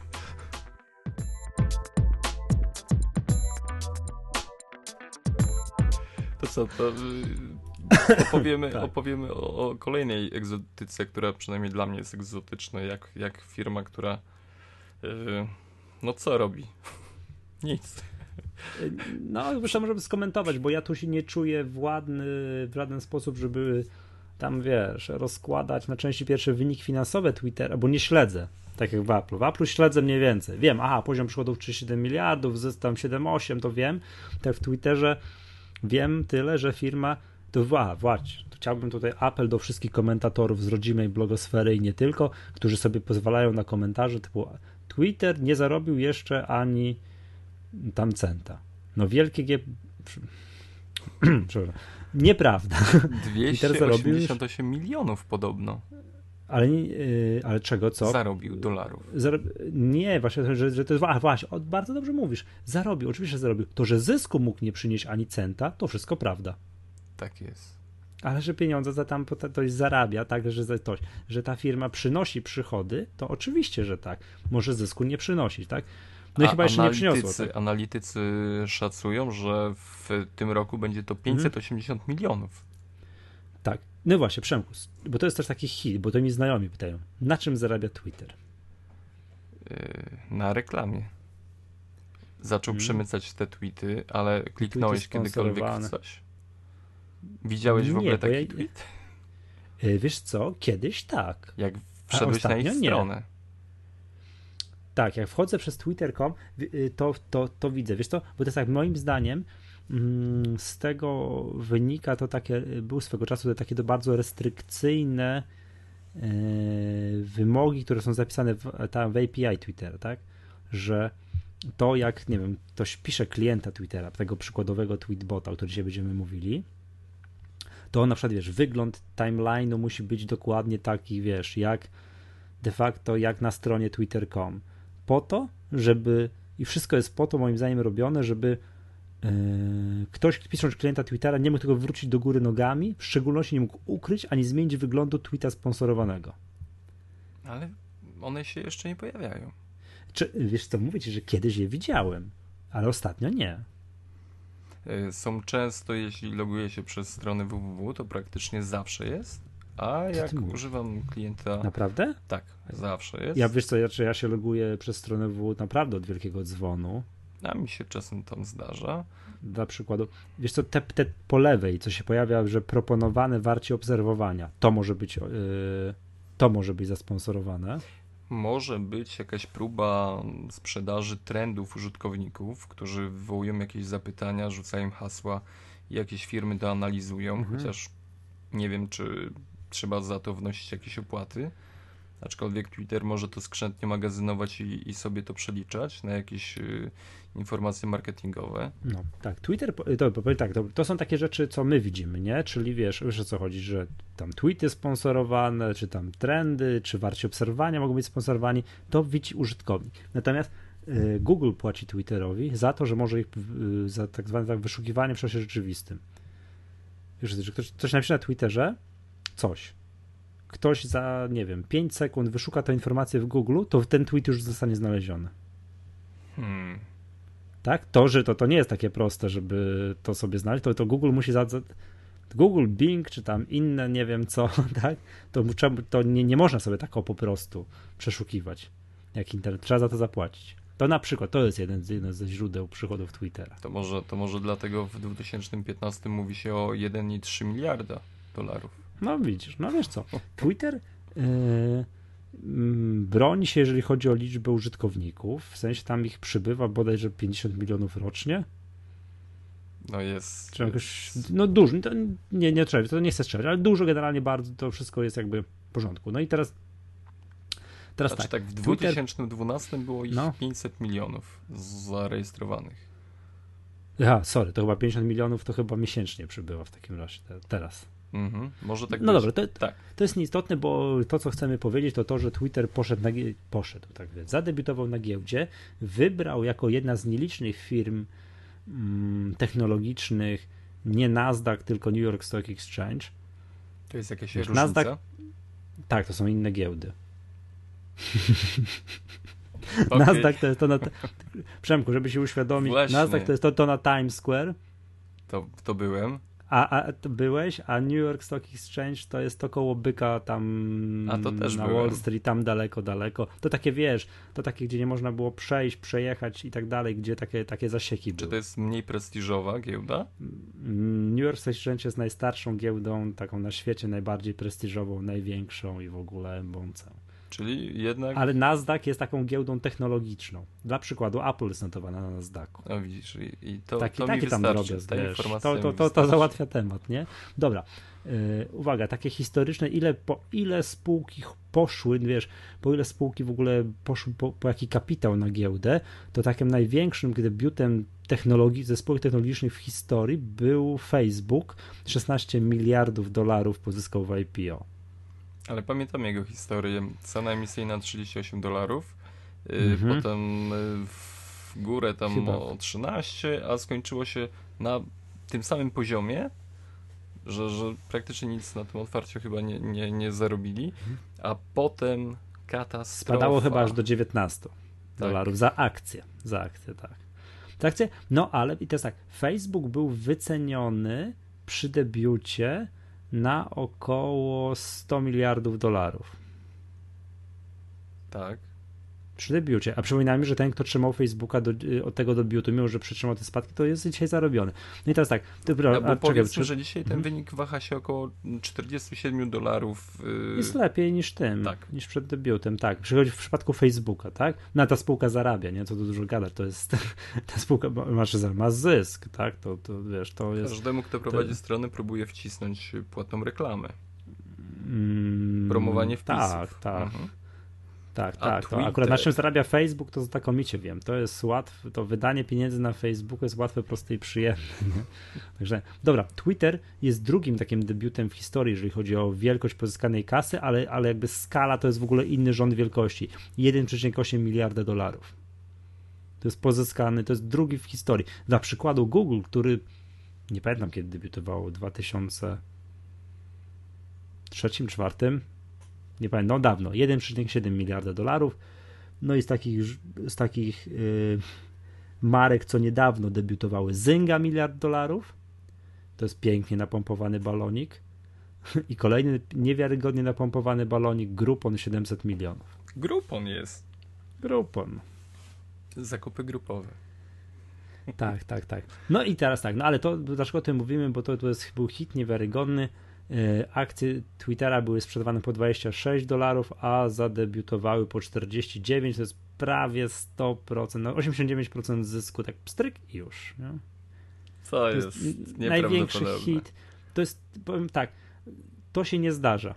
To co, to y, opowiemy, [laughs] tak. opowiemy o, o, kolejnej egzotyce, która przynajmniej dla mnie jest egzotyczna, jak, jak firma, która yy, no co robi? [laughs] Nic. No, jeszcze możemy skomentować, bo ja tu się nie czuję władny w żaden sposób, żeby tam, wiesz, rozkładać na części pierwsze wynik finansowe Twittera, bo nie śledzę, tak jak w Apple. W Apple śledzę mniej więcej. Wiem, aha, poziom przychodów 37 miliardów, zysk tam 7-8, to wiem. Tak w Twitterze wiem tyle, że firma, to a, właśnie, to chciałbym tutaj apel do wszystkich komentatorów z rodzimej blogosfery i nie tylko, którzy sobie pozwalają na komentarze typu Twitter nie zarobił jeszcze ani tam centa. No wielkie G... [clears throat] Nieprawda. 288 milionów podobno. Ale, yy, ale czego, co? Zarobił dolarów. nie, właśnie, że, że to jest. A właśnie, o, bardzo dobrze mówisz. Zarobił, oczywiście zarobił. To, że zysku mógł nie przynieść ani centa, to wszystko prawda. Tak jest. Ale że pieniądze za tam ktoś zarabia, tak, że, ktoś, że ta firma przynosi przychody, to oczywiście, że tak. Może zysku nie przynosić, tak? No i chyba jeszcze nie przyniosło. Tak? Analitycy szacują, że w tym roku będzie to 580 mhm. milionów. Tak. No właśnie, Przemku, bo to jest też taki hit, bo to mi znajomi pytają, na czym zarabia Twitter? Yy, na reklamie. Zaczął hmm. przemycać te tweety, ale kliknąłeś kiedykolwiek w coś? Widziałeś w ogóle taki ja... tweet? Yy, wiesz co, kiedyś tak. Jak wszedłeś na ich stronę. Tak, jak wchodzę przez twitter.com, y, to, to, to widzę, wiesz co, bo to jest tak, moim zdaniem mm, z tego wynika to takie, był swego czasu to takie to bardzo restrykcyjne e, wymogi, które są zapisane w, tam w API Twittera, tak, że to jak, nie wiem, ktoś pisze klienta Twittera, tego przykładowego tweetbota, o którym dzisiaj będziemy mówili, to na przykład, wiesz, wygląd timeline'u musi być dokładnie taki, wiesz, jak de facto jak na stronie twitter.com po to, żeby i wszystko jest po to, moim zdaniem, robione, żeby yy, ktoś, pisząc klienta Twittera, nie mógł tego wrócić do góry nogami, w szczególności nie mógł ukryć ani zmienić wyglądu tweeta sponsorowanego. Ale one się jeszcze nie pojawiają. Czy, wiesz co, mówię ci, że kiedyś je widziałem, ale ostatnio nie. E, są często, jeśli loguje się przez stronę www, to praktycznie zawsze jest, A jak używam klienta. Naprawdę? Tak, zawsze jest. Ja wiesz co, ja, ja się loguję przez stronę www naprawdę od wielkiego dzwonu. A mi się czasem tam zdarza. Dla przykładu, wiesz co, te, te po lewej, co się pojawia, że proponowane warcie obserwowania, to może być, yy, to może być zasponsorowane. Może być jakaś próba sprzedaży trendów użytkowników, którzy wywołują jakieś zapytania, rzucają hasła i jakieś firmy to analizują, mhm. chociaż nie wiem, czy trzeba za to wnosić jakieś opłaty. Aczkolwiek Twitter może to skrzętnie magazynować i, i sobie to przeliczać na jakieś y, informacje marketingowe. No tak, Twitter, to, tak, to, to, są takie rzeczy, co my widzimy, nie? Czyli wiesz, wiesz o co chodzi, że tam tweety sponsorowane, czy tam trendy, czy warci obserwowania mogą być sponsorowani, to widzi użytkownik. Natomiast y, Google płaci Twitterowi za to, że może ich y, za tak zwane tak, wyszukiwanie w czasie rzeczywistym. Wiesz, że ktoś coś napisze na Twitterze, coś, ktoś za, nie wiem, 5 sekund wyszuka tę informację w Google, to ten tweet już zostanie znaleziony. Hmm. Tak? To, że to, to nie jest takie proste, żeby to sobie znaleźć, to, to Google musi za, Google, Bing, czy tam inne, nie wiem co, [laughs] tak? To, to nie, nie można sobie tak po prostu przeszukiwać jak internet. Trzeba za to zapłacić. To na przykład, to jest jeden, jeden ze źródeł przychodów Twittera. To może, to może dlatego w 2015 mówi się o 1,3 miliarda dolarów. No widzisz, no wiesz co, Twitter yy, broni się, jeżeli chodzi o liczbę użytkowników, w sensie tam ich przybywa bodajże 50 milionów rocznie. No jest. Czy jakoś, no dużo, to nie, nie trzeba, to nie chcę strzelać, ale dużo generalnie bardzo, to wszystko jest jakby w porządku. No i teraz Teraz znaczy, tak, tak, w 2012 Twitter... było ich no. 500 milionów zarejestrowanych. Aha, sorry, to chyba 50 milionów to chyba miesięcznie przybywa w takim razie teraz. Mhm, może tak No być. dobra, to, tak. to jest nieistotne, bo to, co chcemy powiedzieć, to to, że Twitter poszedł, na, poszedł tak więc, zadebiutował na giełdzie, wybrał jako jedna z nielicznych firm mm, technologicznych nie Nasdaq, tylko New York Stock Exchange. To jest jakaś Wiesz, różnica? Nasdaq, tak, to są inne giełdy. [laughs] Okay. Nasdaq to jest to na. Przemku, żeby się uświadomić, Właśnie. Nasdaq to jest to, to na Times Square. To, to byłem. A, a byłeś, a New York Stock Exchange to jest to koło byka tam na byłem. Wall Street, tam daleko, daleko. To takie wiesz, to takie, gdzie nie można było przejść, przejechać i tak dalej, gdzie takie, takie zasieki Czy były. to jest mniej prestiżowa giełda? Mm, New York Stock Exchange jest najstarszą giełdą, taką na świecie, najbardziej prestiżową, największą i w ogóle bącą. Czyli jednak... Ale Nasdaq jest taką giełdą technologiczną. Dla przykładu Apple jest notowana na Nasdaqu. No widzisz, i, i to, taki, to taki tam drobiazg, wiesz, to, to, to, to, załatwia temat, nie? Dobra, yy, uwaga, takie historyczne, ile, po ile spółki poszły, wiesz, po ile spółki w ogóle poszły, po, po jaki kapitał na giełdę, to takim największym debiutem technologii, zespołów technologicznych w historii był Facebook, 16 miliardów dolarów pozyskał w IPO. Ale pamiętam jego historię. Cena emisyjna 38 dolarów, y, mhm. potem y, w górę tam Chyba. o 13, a skończyło się na tym samym poziomie, że, że praktycznie nic na tym otwarciu chyba nie, nie, nie zarobili, mhm. a potem katastrofa. Spadało chyba aż do 19 tak. dolarów za akcję. Za akcję, tak. Za akcję, no ale i teraz tak, Facebook był wyceniony przy debiucie na około 100 miliardów dolarów. Tak przy debiucie. A przypominajmy, że ten, kto trzymał Facebooka do, y, od tego debiutu, mimo że przytrzymał te spadki, to jest dzisiaj zarobiony. No i teraz tak. Dobra, no, bo a, powiedzmy, czekaj, że dzisiaj ten mhm. wynik waha się około 47 dolarów. Yy... Jest lepiej niż tym, tak. niż przed debiutem, tak. Przychodzi w przypadku Facebooka, tak? No a ta spółka zarabia, nie? Co tu dużo gadać, to jest [laughs] ta spółka masz, ma zysk, tak? To, to wiesz, to jest... Każdemu, kto prowadzi to... stronę, próbuje wcisnąć płatną reklamę. Mm, Promowanie wpisów. Tak, tak. Mhm. Tak, A tak. To akurat na czym zarabia Facebook, to znakomicie wiem. To jest łatwe, to wydanie pieniędzy na Facebooku jest łatwe, proste i przyjemne. [laughs] Także, dobra, Twitter jest drugim takim debiutem w historii, jeżeli chodzi o wielkość pozyskanej kasy, ale, ale jakby skala to jest w ogóle inny rząd wielkości. 1,8 miliarda dolarów. To jest pozyskany, to jest drugi w historii. Dla przykładu Google, który nie pamiętam kiedy debiutował, w 2003 2004 nie pamiętam, no dawno, 1,7 miliarda dolarów. No i z takich, z takich yy, marek, co niedawno debiutowały, Zynga miliard dolarów. To jest pięknie napompowany balonik. [laughs] I kolejny niewiarygodnie napompowany balonik Groupon 700 milionów. Groupon jest. Groupon. Zakupy grupowe. Tak, tak, tak. No i teraz tak, no ale to dlaczego o tym mówimy, bo to, to jest, był hit niewiarygodny. E, akcje Twittera były sprzedawane po 26 dolarów, a zadebiutowały po 49, to jest prawie 100%, no 89% zysku, tak pstryk i już. Nie? Co to jest, jest największy hit. To jest, powiem tak, to się nie zdarza.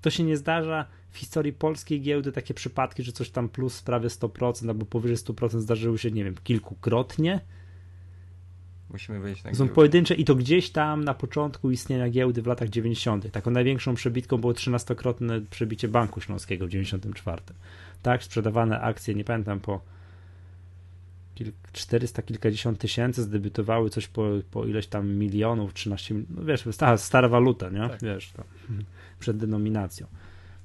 To się nie zdarza w historii polskiej giełdy takie przypadki, że coś tam plus prawie 100% albo powyżej 100% zdarzyły się, nie wiem, kilkukrotnie. Musimy wejść na Są pojedyncze i to gdzieś tam na początku istnienia giełdy w latach 90. Taką największą przebitką było 13-krotne przebicie Banku Śląskiego w 94. Tak, sprzedawane akcje, nie pamiętam, po 400 kilkadziesiąt tysięcy zdebiutowały coś po, po ileś tam milionów, 13 no wiesz, stara, stara waluta, nie? Tak. Wiesz, to, przed denominacją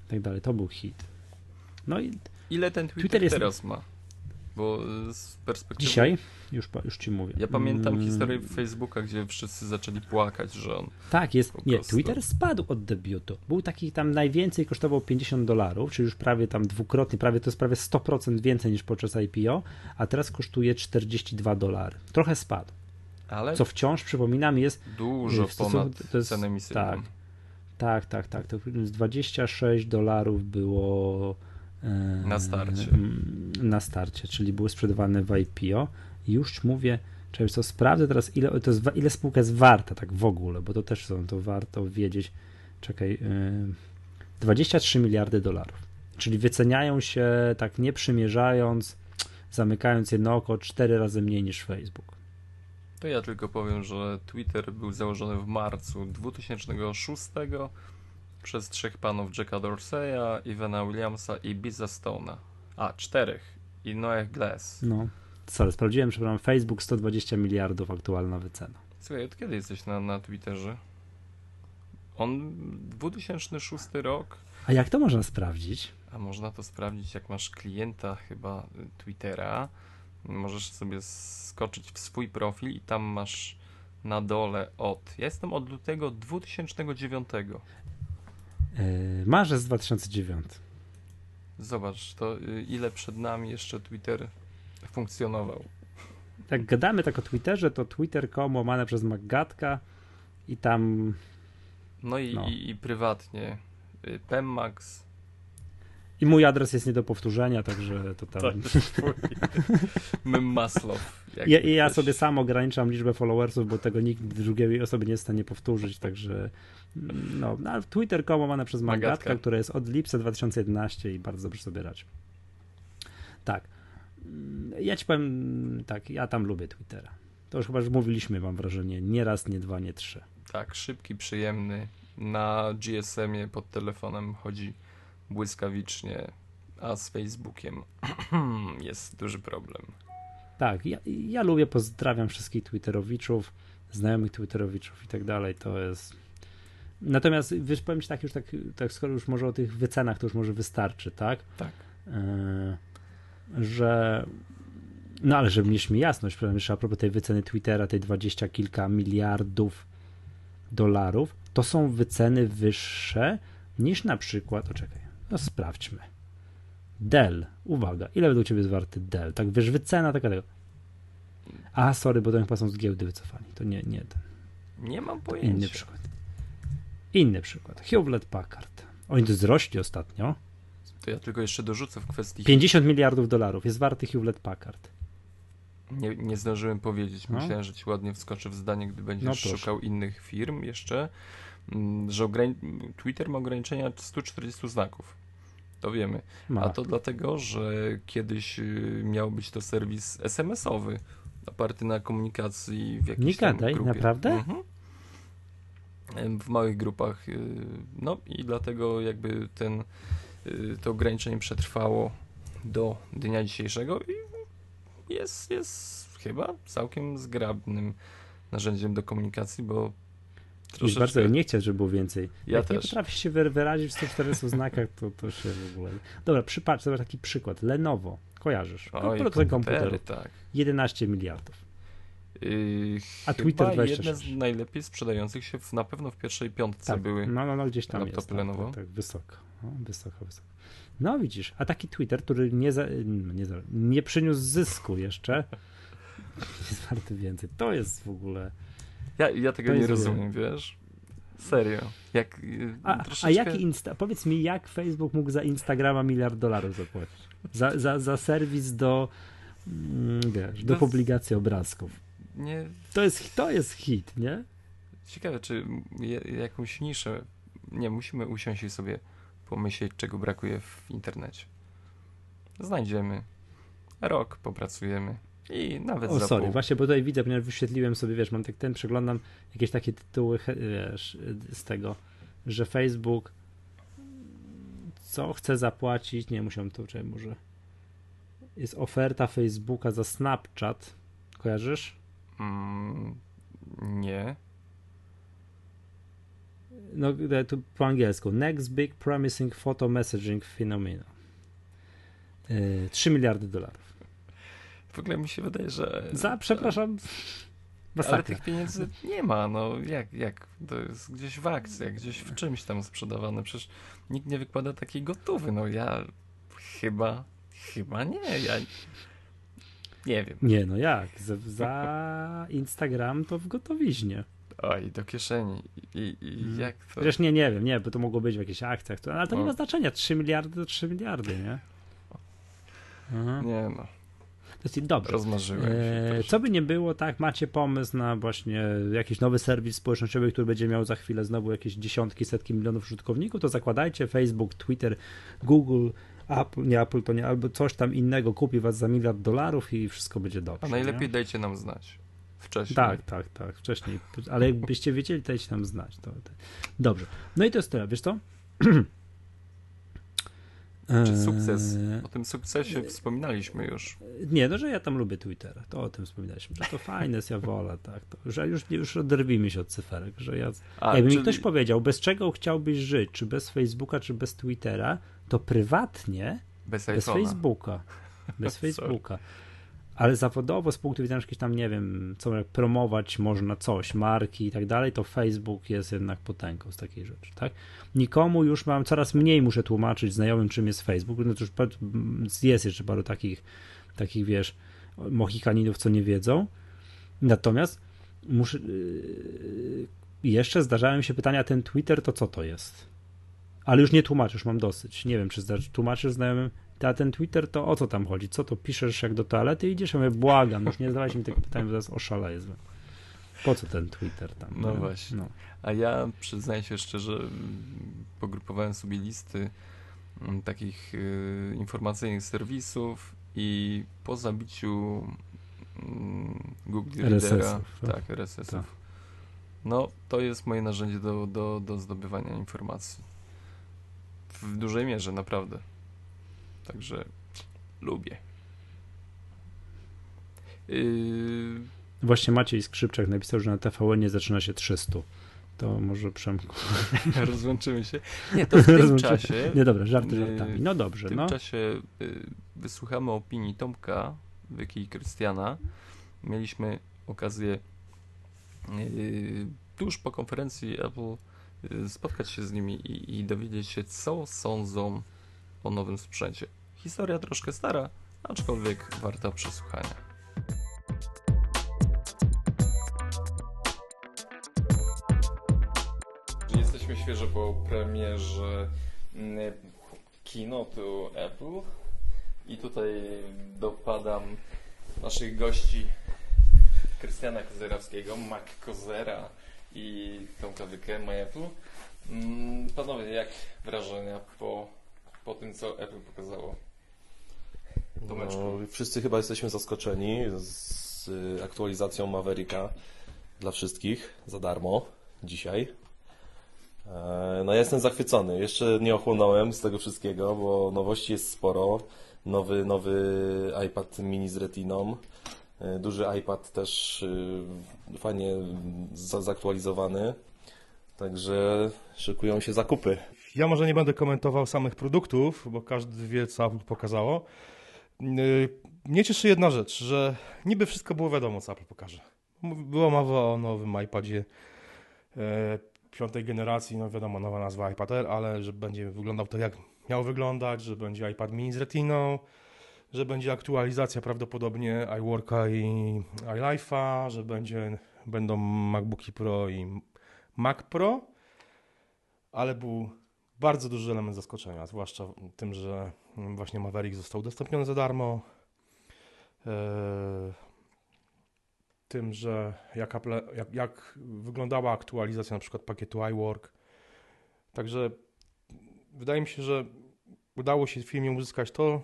i tak dalej. To był hit. No i Ile ten Twitter, Twitter jest... teraz ma? Bo z perspektywy... Dzisiaj? Już, już ci mówię. Ja pamiętam hmm. historię Facebooka, gdzie wszyscy zaczęli płakać, że on... Tak, jest. Nie, Twitter spadł od debiutu. Był taki tam najwięcej, kosztował 50 dolarów, czyli już prawie tam dwukrotnie, prawie to jest prawie 100% więcej niż podczas IPO, a teraz kosztuje 42 dolary. Trochę spadł. Ale co wciąż, przypominam, jest... Dużo ponad to jest, cenę emisyjną. Tak, tak, tak, tak. To 26 dolarów było na starcie. Na starcie, czyli były sprzedawane w IPO. Już mówię, czy co sprawdzę teraz, ile, to jest, ile spółka jest warta tak w ogóle, bo to też są, to warto wiedzieć. Czekaj, 23 miliardy dolarów. Czyli wyceniają się tak nie przymierzając, zamykając jedno oko, cztery razy mniej niż Facebook. To ja tylko powiem, że Twitter był założony w marcu 2006 przez trzech panów Jacka Dorseya, Ivana Williamsa i Biza Stone'a. A, czterech. I Noah Glass. No. Sorry, sprawdziłem, przepraszam, Facebook 120 miliardów aktualna wycena. Słuchaj, od kiedy jesteś na, na Twitterze? On 2006 rok. A jak to można sprawdzić? A można to sprawdzić, jak masz klienta chyba Twittera. Możesz sobie skoczyć w swój profil i tam masz na dole od. Ja jestem od lutego 2009. Yy, marzec 2009. Zobacz, to y, ile przed nami jeszcze Twitter funkcjonował. Jak gadamy tak o Twitterze, to twitter.com łamane przez Maggatka i tam... No i, no. i, i prywatnie y, Pemmax. I mój adres jest nie do powtórzenia, także to tam... [laughs] Mym Maslow. Ja, ja sobie sam ograniczam liczbę followersów, bo tego nikt drugiej osoby nie jest w stanie powtórzyć, także no, no Twitter.com łamane przez Magatka, Magatka, która jest od lipca 2011 i bardzo dobrze sobie radzi. Tak. Ja ci powiem tak, ja tam lubię Twittera. To już chyba już mówiliśmy, mam wrażenie, nie raz, nie dwa, nie trzy. Tak, szybki, przyjemny. Na GSM-ie pod telefonem chodzi błyskawicznie, a z Facebookiem [clears throat] jest duży problem. Tak, ja, ja lubię, pozdrawiam wszystkich Twitterowiczów, znajomych Twitterowiczów i tak dalej. To jest Natomiast wiesz, powiem ci tak już tak, tak, skoro już może o tych wycenach, to już może wystarczy, tak? Tak. E, że no ale żeby mieć mi jasność, jeszcze a propos tej wyceny Twittera, tej dwadzieścia kilka miliardów dolarów, to są wyceny wyższe niż na przykład, oczekaj, no sprawdźmy. Dell, uwaga, ile według ciebie jest warty Dell? Tak wiesz, wycena taka tego. A, sorry, bo to chyba są z giełdy wycofani. To nie, nie ten. Nie mam pojęcia. Inny przykład. Inny przykład. Hewlett Packard. Oni to wzrośli ostatnio. To ja tylko jeszcze dorzucę w kwestii. 50 miliardów dolarów jest warty Hewlett Packard. Nie, nie zdążyłem powiedzieć. No. Myślałem, że ci ładnie wskoczy w zdanie, gdy będziesz no szukał innych firm jeszcze, mm, że Twitter ma ograniczenia 140 znaków. To wiemy. Ma. A to dlatego, że kiedyś y, miał być to serwis SMS-owy, oparty na komunikacji w jakiejś Nie gadaj, grupie. naprawdę? Mhm w małych grupach. Y, no i dlatego jakby ten, y, to ograniczenie przetrwało do dnia dzisiejszego i jest, jest chyba całkiem zgrabnym narzędziem do komunikacji, bo Troszeczkę... bardzo nie chciał, żeby było więcej. Ja Jak też. nie potrafisz się wyrazić w 140 znakach, to, to się w ogóle... Dobra, przypatrz, zobacz taki przykład. Lenovo, kojarzysz? Oj, komputery, komputery, tak. 11 miliardów. Yy, A Twitter chyba 26. jedne z najlepiej sprzedających się w, na pewno w pierwszej piątce Tak, były. no, no, no gdzieś tam jest. Tak, Lenovo. tak, tak, wysoko. No, wysoko, wysoko. No widzisz, a taki Twitter, który nie, za, nie, za, nie przyniósł zysku jeszcze, [laughs] jest warty więcej. To jest w ogóle... Ja, ja tego nie rozumiem, wiesz? Serio. Jak, yy, A, troszeczkę... a jaki Insta... Powiedz mi, jak Facebook mógł za Instagrama miliard dolarów zapłacić? Za, za, za serwis do, mm, wiesz, do To- publikacji obrazków. Nie, To jest, to jest hit, nie? ciekawe, czy jakąś niszę... Nie, musimy usiąść i sobie pomyśleć, czego brakuje w internecie. Znajdziemy. Rok popracujemy. I nawet O, za sorry, pół. właśnie, bo tutaj widzę, ponieważ wyświetliłem sobie, wiesz, mam tak ten, przeglądam jakieś takie tytuły, wiesz, z tego, że Facebook co chce zapłacić, nie musiałem to, czy może jest oferta Facebooka za Snapchat, kojarzysz? Mm, nie. No, e, tu po angielsku. Next Big Promising Photo Messaging Phenomenon. Yy, 3 miliardy dolarów. W ogóle mi się wydaje, że... Za, przepraszam, Ale masakra. tych pieniędzy nie ma, no jak, jak? To jest gdzieś w akcjach, gdzieś w czymś tam sprzedawane. Przecież nikt nie wykłada takiej gotówy. No ja chyba, chyba nie. Ja nie wiem. Nie, no jak? Za, za Instagram to w gotowiźnie. Oj, do kieszeni. I, i Mhm. jak to... Chociaż nie, nie wiem, nie, bo to mogło być w jakichś akcjach, to, ale to nie ma znaczenia. 3 miliardy to 3 miliardy, nie? Aha. Nie no, To jest dobrze. rozmarzyłem. E, troszkę. co by nie było, tak, macie pomysł na właśnie jakiś nowy serwis społecznościowy, który będzie miał za chwilę znowu jakieś dziesiątki, setki milionów użytkowników, to zakładajcie Facebook, Twitter, Google, Apple, nie Apple, to nie, albo coś tam innego kupi was za miliard dolarów i wszystko będzie dobrze. A najlepiej nie? dajcie nam znać. Wcześniej. Tak, tak, tak, wcześniej. Ale jakbyście wiedzieli, dajcie nam znać. To, to. Dobrze. No i to jest tyle, wiesz co? [clears throat] Czy sukces? Eee, O tym sukcesie wspominaliśmy już. Nie, no że ja tam lubię Twittera, to o tym wspominaliśmy, że to fajne jest, ja wolę, tak, to, że już, już oderwijmy się od cyferek, że ja, A, jakby mi czyli- ktoś powiedział, bez czego chciałbyś żyć, czy bez Facebooka, czy bez Twittera, to prywatnie Bez bez. Facebooka, [laughs] bez. Facebooka, ale zawodowo z punktu widzenia jakieś tam, nie wiem, co promować można coś, marki i tak dalej, to Facebook jest jednak potęgą z takiej rzeczy, tak? Nikomu już mam, coraz mniej muszę tłumaczyć znajomym, czym jest Facebook, no to już jest jeszcze paru takich, takich, wiesz, mochikaninów, co nie wiedzą, natomiast muszę, yy, jeszcze zdarzają się pytania, ten Twitter to co to jest? Ale już nie tłumaczę, już mam dosyć. Nie wiem, czy tłumaczysz znajomym, a ten Twitter to o co tam chodzi? Co to piszesz, jak do toalety idziesz? Ja mówię, błagam, już nie zadawajcie mi tego pytania, bo zaraz oszaleję. Po co ten Twitter tam? No nie? właśnie. No. A ja przyznaję się szczerze, pogrupowałem sobie listy mm, takich y, informacyjnych serwisów i po zabiciu mm, Google Readera, tak? tak, RSS-ów, Tak. no to jest moje narzędzie do, do, do zdobywania informacji. W dużej mierze, naprawdę. Także lubię. Yy, Właśnie Maciej Skrzypczak napisał, że na TVN nie zaczyna się 300. To może Przemku. [laughs] rozłączymy się. Nie, to w [laughs] tym czasie Nie dobra, żarty Yy, żartami. No dobrze, W tym no. czasie y, wysłuchamy opinii Tomka, Wyki i Krystiana. Mieliśmy okazję y, tuż po konferencji Apple y, spotkać się z nimi i, i dowiedzieć się, co sądzą o nowym sprzęcie. Historia troszkę stara, aczkolwiek warta przesłuchania. Jesteśmy świeżo po premierze mm, keynote'u Apple i tutaj dopadam naszych gości Krystiana Kozerowskiego, Mac Kozera i Tomka Wykę, My Apple. Mm, Panowie, jak wrażenia po, po tym, co Apple pokazało? Tomeczku. No, wszyscy chyba jesteśmy zaskoczeni z y, aktualizacją Mavericka dla wszystkich za darmo dzisiaj. E, No ja jestem zachwycony. Jeszcze nie ochłonąłem z tego wszystkiego, bo nowości jest sporo. Nowy, nowy iPad mini z retiną. E, Duży iPad też y, fajnie za- zaktualizowany. Także szykują się zakupy. Ja może nie będę komentował samych produktów, bo każdy wie, co Apple pokazało. Yy, Mnie cieszy jedna rzecz, że niby wszystko było wiadomo, co Apple pokaże. Była mowa o nowym iPadzie e, piątej generacji, no wiadomo, nowa nazwa iPad Air, ale że będzie wyglądał tak jak miał wyglądać, że będzie iPad mini z retiną, że będzie aktualizacja prawdopodobnie iWorka i iLife'a, że będzie, będą MacBooki Pro i Mac Pro, ale był bardzo duży element zaskoczenia, zwłaszcza tym, że właśnie Maverick został udostępniony za darmo. Eee, tym, że jak, jak, jak wyglądała aktualizacja na przykład pakietu iWork. Także wydaje mi się, że udało się w filmie uzyskać to,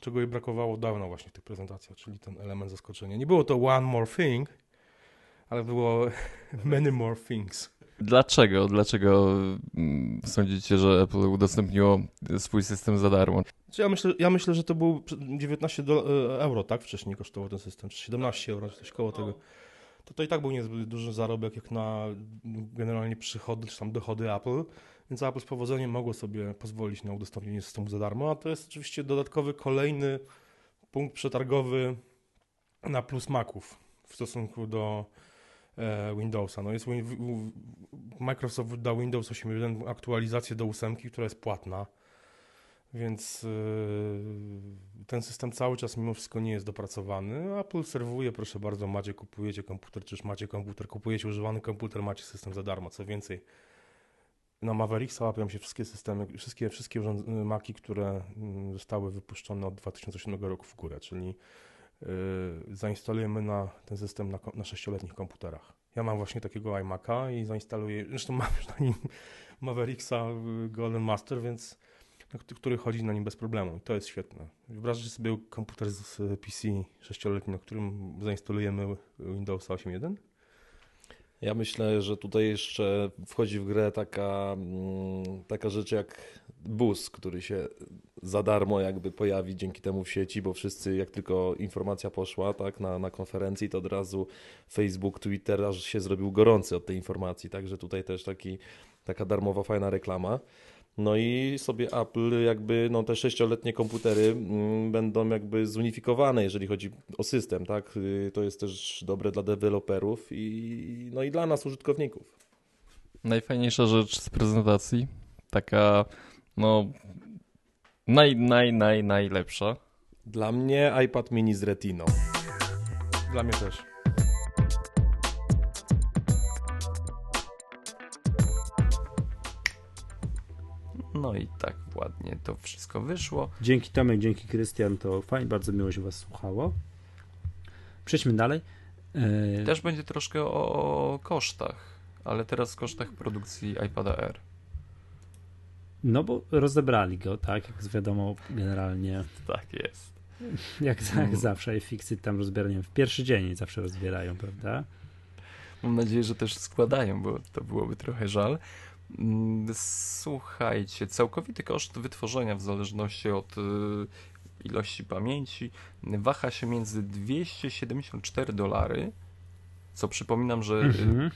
czego jej brakowało dawno właśnie w tych prezentacjach, czyli ten element zaskoczenia. Nie było to one more thing, ale było [laughs] many more things. Dlaczego? Dlaczego mm, sądzicie, że Apple udostępniło swój system za darmo? Ja myślę, ja myślę, że to był 19 do, e, euro, tak? Wcześniej kosztował ten system, czy 17 euro, czy coś koło tego. To, to i tak był niezbyt duży zarobek, jak na generalnie przychody, czy tam dochody Apple, więc Apple z powodzeniem mogło sobie pozwolić na udostępnienie systemu za darmo, a to jest oczywiście dodatkowy, kolejny punkt przetargowy na plus Maców w stosunku do Windowsa. No jest, Microsoft da Windows 8.1 aktualizację do 8, która jest płatna więc yy, ten system cały czas mimo wszystko nie jest dopracowany. Apple serwuje, proszę bardzo, macie, kupujecie komputer, czyż macie komputer, kupujecie używany komputer, macie system za darmo. Co więcej, na Mavericksa łapią się wszystkie systemy, wszystkie, wszystkie Maki, które mm, zostały wypuszczone od 2007 roku w górę, czyli zainstalujemy na ten system na, na 6-letnich komputerach. Ja mam właśnie takiego iMac'a i zainstaluję, zresztą mam już na nim [laughs] Mavericksa yy, Golden Master, więc który chodzi na nim bez problemu. To jest świetne. Wyobraźcie sobie komputer z PC 6-letni, na którym zainstalujemy Windows 8.1? Ja myślę, że tutaj jeszcze wchodzi w grę taka, mm, taka rzecz jak bus, który się za darmo jakby pojawi dzięki temu w sieci, bo wszyscy jak tylko informacja poszła tak, na, na konferencji, to od razu Facebook, Twitter aż się zrobił gorący od tej informacji, także tutaj też taki, taka darmowa, fajna reklama. No i sobie Apple jakby, no te sześcioletnie komputery mm, będą jakby zunifikowane, jeżeli chodzi o system, tak? Y, to jest też dobre dla deweloperów i no i dla nas, użytkowników. Najfajniejsza rzecz z prezentacji, taka no naj, naj, naj, najlepsza. Dla mnie iPad mini z Retiną. Dla mnie też. No i tak ładnie to wszystko wyszło. Dzięki Tomek, dzięki Krystian, to fajnie, bardzo miło się Was słuchało. Przejdźmy dalej. E... Też będzie troszkę o kosztach, ale teraz kosztach produkcji iPada R. No bo rozebrali go, tak, jak wiadomo generalnie. Tak jest. Jak, jak mm. zawsze, fixy tam rozbierają w pierwszy dzień zawsze rozbierają, prawda? Mam nadzieję, że też składają, bo to byłoby trochę żal. Mm, słuchajcie, całkowity koszt wytworzenia w zależności od y, ilości pamięci waha się między 274 dolary, co przypominam, że mhm.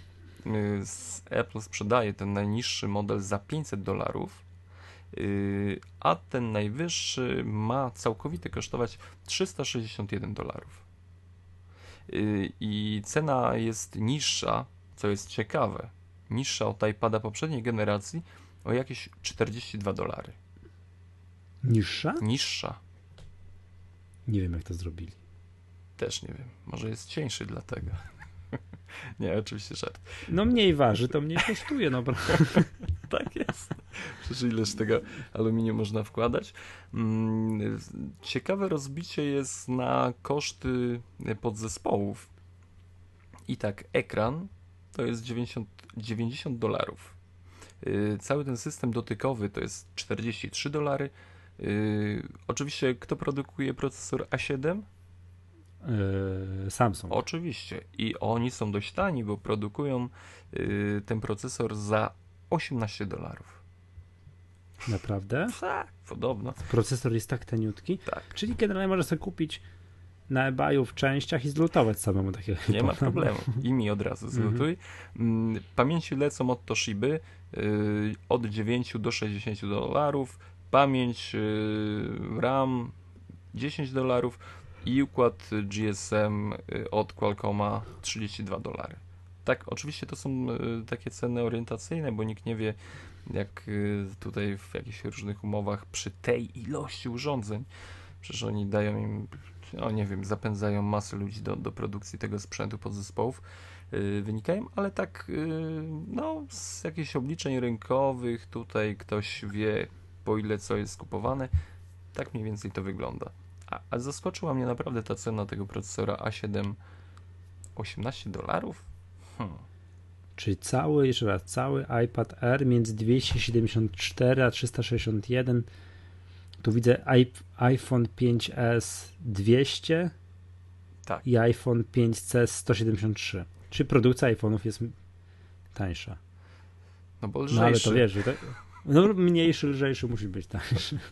Y, Apple sprzedaje ten najniższy model za 500 dolarów, a ten najwyższy ma całkowity kosztować 361 dolarów. I cena jest niższa, co jest ciekawe, niższa od iPada poprzedniej generacji o jakieś 42 dolary. Niższa? Niższa. Nie wiem, jak to zrobili. Też nie wiem. Może jest cieńszy dlatego. [laughs] nie, oczywiście żart. No mniej waży, to mniej kosztuje, no [laughs] tak jest. [laughs] Przecież ileż tego aluminium można wkładać. Mm, ciekawe rozbicie jest na koszty podzespołów. I tak, ekran to jest 90, 90 dolarów. Yy, cały ten system dotykowy to jest 43 dolary. Yy, oczywiście, kto produkuje procesor A7? Yy, Samsung. Oczywiście. I oni są dość tani, bo produkują yy, ten procesor za 18 dolarów. Naprawdę? Tak, podobno. Procesor jest tak taniutki? Tak. Czyli generalnie można sobie kupić na eBayu w częściach i zlutować samemu takiego Nie ma problemu. I mi od razu mhm. zlutuj. Mm, pamięci lecą od Toshiby y, od 9 do 60 dolarów. Pamięć y, RAM 10 dolarów i układ GSM y, od Qualcomma 32 dolary. Tak, oczywiście to są takie ceny orientacyjne, bo nikt nie wie, jak y, tutaj w jakichś różnych umowach przy tej ilości urządzeń, przecież oni dają im, no nie wiem, zapędzają masę ludzi do, do produkcji tego sprzętu podzespołów, yy, wynikają, ale tak, yy, no, z jakichś obliczeń rynkowych tutaj ktoś wie, po ile co jest kupowane, tak mniej więcej to wygląda. A, a zaskoczyła mnie naprawdę ta cena tego procesora A7 18 dolarów? Hmm. Czyli cały, jeszcze raz, cały iPad Air między 274 a 361. Tu widzę iPhone 5S 200 Tak. i iPhone 5C 173. Czy produkcja iPhone'ów jest tańsza? No bo No lżejszy. ale to wiesz, że to, no, mniejszy, lżejszy musi być tańszy. [laughs]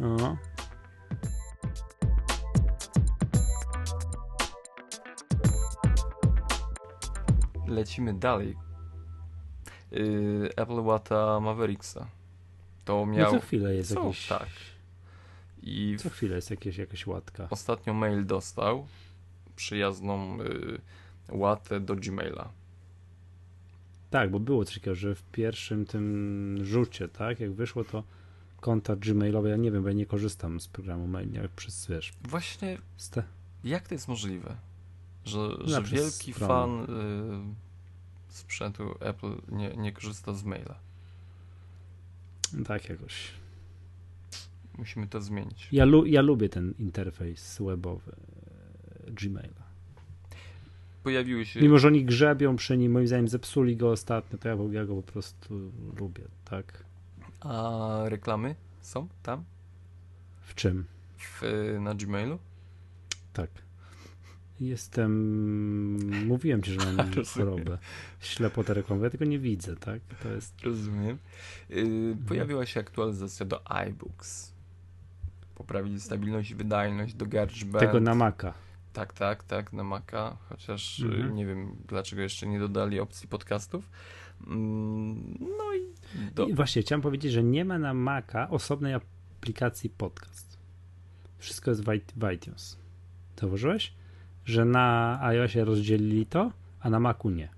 No. Lecimy dalej. Yy, Apple łata Mavericksa. To no miał... co chwilę jest Co? jakiś. Tak. I Co chwilę jest jakieś, jakaś łatka. ostatnio mail dostał przyjazną yy, łatę do Gmaila. Tak, bo było coś takiego, że w pierwszym tym rzucie, tak, jak wyszło to konta Gmailowe, ja nie wiem, bo ja nie korzystam z programu mail, jak przez, wiesz, Właśnie jak to jest możliwe, że, że wielki stron. fan yy, sprzętu Apple nie, nie korzysta z maila? tak jakoś. Musimy to zmienić. Ja, lu, ja lubię ten interfejs webowy e, Gmaila. Pojawiły się... Mimo, że oni grzebią przy nim, moim zdaniem zepsuli go ostatnio, to ja, ja go po prostu lubię, tak. A reklamy są tam? W czym? W, na Gmailu? Tak. Jestem. Mówiłem ci, że mam [laughs] Rozumiem. chorobę. Ślepotę reklamową. Ja tego nie widzę, tak? To jest. Rozumiem. Yy, pojawiła się aktualizacja do iBooks. Poprawili stabilność i wydajność do GarageBand. Tego na Maca. Tak, tak, tak, na Maca, chociaż yy, Mhm. nie wiem dlaczego jeszcze nie dodali opcji podcastów. Mm, no i do... I właśnie chciałem powiedzieć, że nie ma na Maca osobnej aplikacji podcast. Wszystko jest w iTunes. Zauważyłeś? Że na iOSie rozdzielili to, a na Macu nie.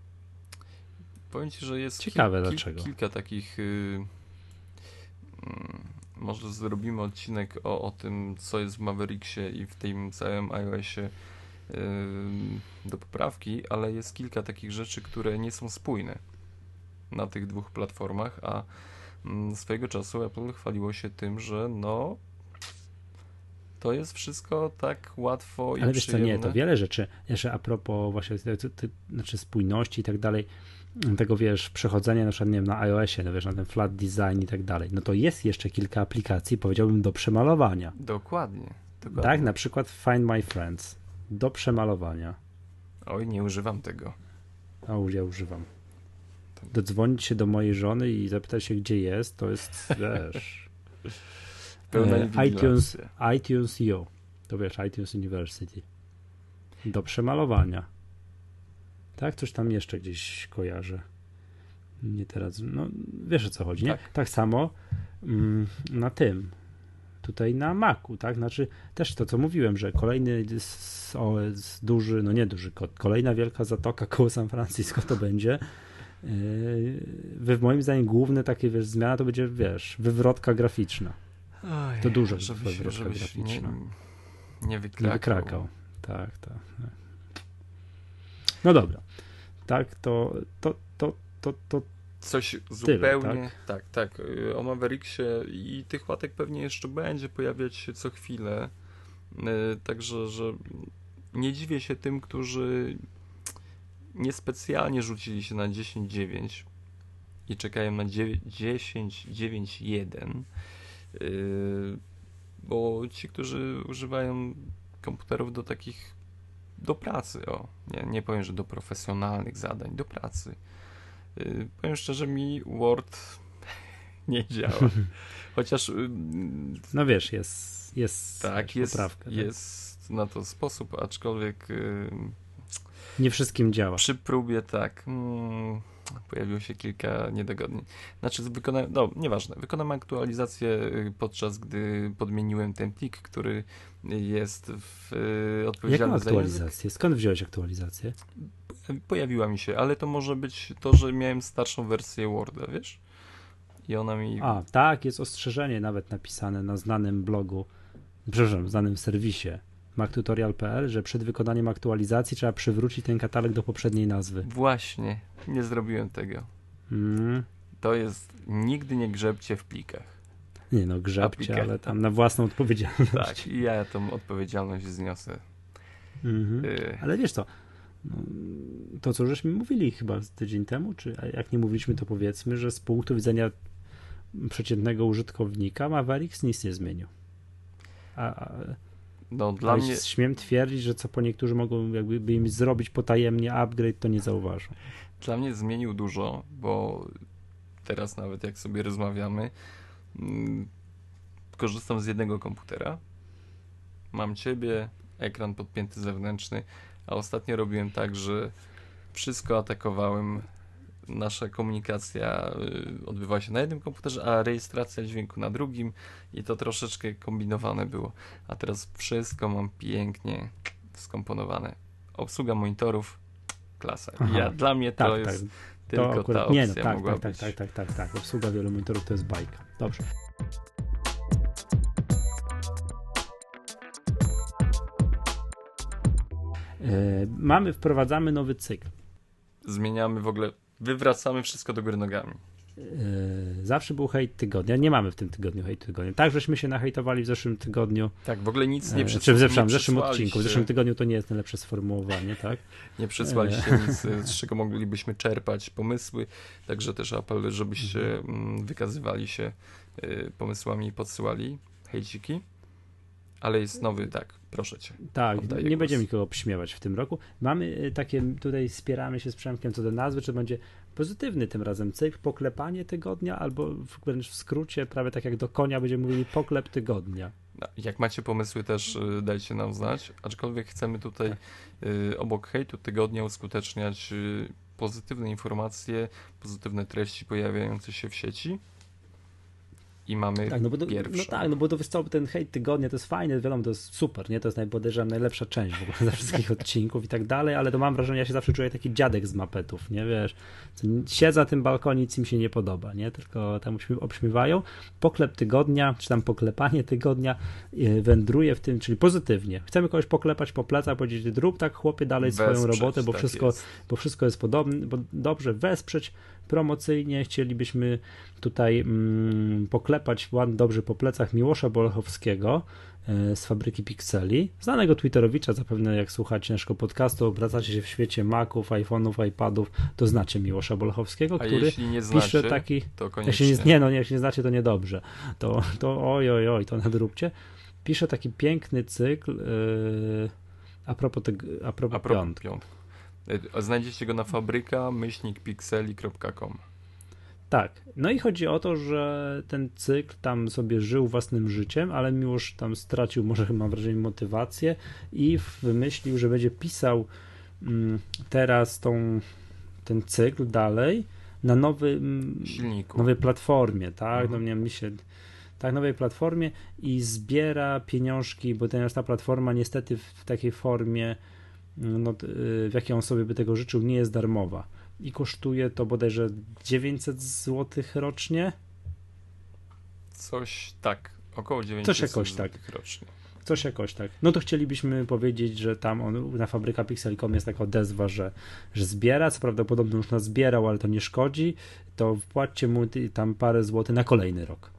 Powiem ci, że jest Ciekawe kil- dlaczego. kilka takich. Yy, może zrobimy odcinek o, o tym, co jest w Mavericksie i w tym całym iOSie yy, do poprawki, ale jest kilka takich rzeczy, które nie są spójne na tych dwóch platformach, a mm, swojego czasu Apple chwaliło się tym, że no to jest wszystko tak łatwo i Ale wiesz co, nie, to wiele rzeczy. Jeszcze a propos właśnie ty, ty, ty, znaczy spójności i tak dalej, tego wiesz, przechodzenia na przykład nie wiem, na iOSie, no wiesz, na ten flat design i tak dalej, no to jest jeszcze kilka aplikacji, powiedziałbym, do przemalowania. Dokładnie. dokładnie. Tak, na przykład Find My Friends. Do przemalowania. Oj, nie używam tego. A ja używam. Dodzwonić się do mojej żony i zapytać się, gdzie jest, to jest, [laughs] wiesz... Pełna e, iTunes, iTunes U. To wiesz, iTunes University. Do przemalowania. Tak, coś tam jeszcze gdzieś kojarzę. Nie teraz, no wiesz o co chodzi, nie? Tak. Tak, samo mm, na tym, tutaj na Macu, tak? Znaczy też to, co mówiłem, że kolejny o, duży, no nie duży kot, kolejna wielka zatoka koło San Francisco to będzie. Yy, wy- moim zdaniem główne takie wiesz, zmiana to będzie, wiesz, wywrotka graficzna. Oj, To dużo żebyś, żebyś nie, graficzna. nie Nie wykrakał. wykrakał. Tak, tak. tak. No dobra. Tak, to, to, to, to, to Coś zupełnie. tak? tak, tak. O Mavericksie i tych łatek pewnie jeszcze będzie pojawiać się co chwilę. Y, Także, że nie dziwię się tym, którzy niespecjalnie rzucili się na 10.9 i czekają na 10.9.1. y, Bo ci, którzy używają komputerów do takich do pracy, o, nie, nie powiem, że do profesjonalnych zadań, do pracy. Yy, powiem szczerze, mi Word [laughs] nie działa. [laughs] Chociaż yy, no wiesz, jest, jest, tak, jest, poprawka. tak? jest na to sposób, aczkolwiek yy, Nie wszystkim działa. przy próbie tak, mm, pojawiło się kilka niedogodnień. Znaczy, wykonałem, no nieważne, wykonałem aktualizację y, podczas gdy podmieniłem ten plik, który jest w y, odpowiedzialny Jaką za aktualizację? Skąd wziąłeś aktualizację? Pojawiła mi się, ale to może być to, że miałem starszą wersję Worda, wiesz? I ona mi. A, tak, jest ostrzeżenie nawet napisane na znanym blogu, przepraszam, znanym serwisie mactutorial.pl, że przed wykonaniem aktualizacji trzeba przywrócić ten katalog do poprzedniej nazwy. Właśnie, nie zrobiłem tego. Mm. To jest nigdy nie grzebcie w plikach. Nie no, grzebcie, ale tam na własną odpowiedzialność. Tak, i ja tą odpowiedzialność zniosę. Mhm. Y, Ale wiesz co, no, to co żeśmy mówili chyba tydzień temu, czy jak nie mówiliśmy, to powiedzmy, że z punktu widzenia przeciętnego użytkownika Mavericks nic nie zmienił. A, a No dla ale mnie, śmiem twierdzić, że co po niektórzy mogą jakby by im zrobić potajemnie upgrade, to nie zauważą. dla mnie zmienił dużo, bo teraz nawet jak sobie rozmawiamy, mm, korzystam z jednego komputera. Mam ciebie, ekran podpięty zewnętrzny, a ostatnio robiłem tak, że wszystko atakowałem. Nasza komunikacja y, odbywała się na jednym komputerze, a rejestracja dźwięku na drugim i to troszeczkę kombinowane było. A teraz wszystko mam pięknie skomponowane. Obsługa monitorów, klasa. Aha. Ja, dla mnie to Tak, jest tak. tylko to akurat, ta nie, opcja no, tak, tak, tak, być. tak, tak, tak, tak. Obsługa wielu monitorów to jest bajka. Dobrze. E, Mamy, wprowadzamy nowy cykl. Zmieniamy w ogóle, wywracamy wszystko do góry nogami. E, Zawsze był hejt tygodnia. Nie mamy w tym tygodniu hejt tygodnia. Tak, żeśmy się nahejtowali w zeszłym tygodniu. Tak, w ogóle nic nie E, przysła- Czy w, zeszłym, odcinku. W przysłaliście- zeszłym tygodniu to nie jest najlepsze sformułowanie, tak? [laughs] Nie przysłaliście nic, e, z czego moglibyśmy czerpać pomysły, także też apel, żebyście Mhm. mm, wykazywali się e, pomysłami i podsyłali hejciki. Ale jest nowy, tak, proszę cię. Tak, nie głos. będziemy nikogo przyśmiewać w tym roku. Mamy y, takie, tutaj spieramy się z Przemkiem co do nazwy, czy będzie pozytywny tym razem cykl, poklepanie tygodnia, albo wręcz w skrócie, prawie tak jak do konia będziemy mówili poklep tygodnia. No, Jak macie pomysły też e, dajcie nam znać, aczkolwiek chcemy tutaj Tak. e, obok hejtu tygodnia uskuteczniać pozytywne informacje, pozytywne treści pojawiające się w sieci. I mamy Tak, no bo, to, pierwsze. no tak, no bo to co, ten hejt tygodnia to jest fajne, wiadomo, to jest super, nie? To jest najpodejrzewam najlepsza część w ogóle ze wszystkich [laughs] odcinków i tak dalej, ale to mam wrażenie, ja się zawsze czuję taki dziadek z mapetów, nie wiesz? Siedzę na tym balkonie, nic im się nie podoba, nie? Tylko tam obśmie- obśmiewają. Poklep tygodnia, czy tam poklepanie tygodnia yy, wędruje w tym, czyli pozytywnie. Chcemy kogoś poklepać po plecach, powiedzieć, rób tak chłopie dalej swoją Wesprzeć, robotę, bo tak wszystko, jest. bo wszystko jest podobne, bo dobrze wesprzeć promocyjnie. Chcielibyśmy tutaj mm, poklepać ładnie, dobrze po plecach Miłosza Bolechowskiego e, z fabryki Pixeli, znanego Twitterowicza, zapewne jak słuchacie naszego podcastu, obracacie się w świecie Maców, iPhone'ów, iPadów, to znacie Miłosza Bolechowskiego, A który jeśli nie znacie, pisze taki... to koniecznie. się nie, no nie, się nie znacie, to niedobrze. To, to oj, oj, oj, to nadróbcie. Pisze taki piękny cykl yy, a propos, tego, a propos, A propos piątku. E, Znajdziecie go na fabryka myślnikpixeli.com. Tak. No i chodzi o to, że ten cykl tam sobie żył własnym życiem, ale Miłosz tam stracił, może mam wrażenie, motywację i wymyślił, że będzie pisał mm, teraz tą, ten cykl dalej na nowy, mm, Silniku. nowej platformie, tak? Mhm. No mi się tak, nowej platformie i zbiera pieniążki, bo ten, ta platforma niestety w takiej formie, no, y, w jakiej on sobie by tego życzył, nie jest darmowa. I kosztuje to bodajże 900 zł rocznie. Coś tak, około 900 Coś jakoś tak. rocznie. Coś jakoś tak. No to chcielibyśmy powiedzieć, że tam on, na fabryka Pixel.com jest taka odezwa, że, że zbiera, co prawdopodobnie już nas zbierał, ale to nie szkodzi, to wpłaccie mu tam parę złotych na kolejny rok.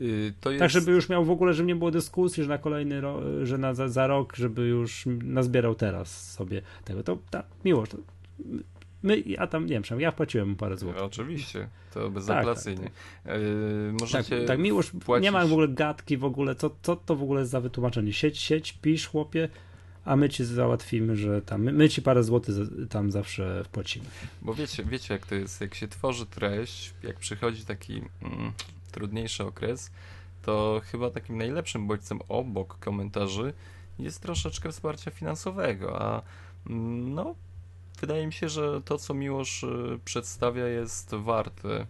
Y, To jest... Tak, żeby już miał w ogóle, żeby nie było dyskusji, że na kolejny rok, że na, za, za rok, żeby już nazbierał teraz sobie tego. To tak, miło. To my, ja tam, nie wiem, ja wpłaciłem mu parę złotych. Oczywiście, to tak, bezapelacyjnie. Y, Tak, Możecie tak miłość, wpłacić... nie ma w ogóle gadki w ogóle, co, co to w ogóle jest za wytłumaczenie. Sieć, sieć, pisz chłopie, a my ci załatwimy, że tam, my, my ci parę złotych tam zawsze wpłacimy. Bo wiecie, wiecie jak to jest, jak się tworzy treść, jak przychodzi taki mm, trudniejszy okres, to chyba takim najlepszym bodźcem obok komentarzy jest troszeczkę wsparcia finansowego, a mm, no wydaje mi się, że to, co Miłosz y, przedstawia, jest warte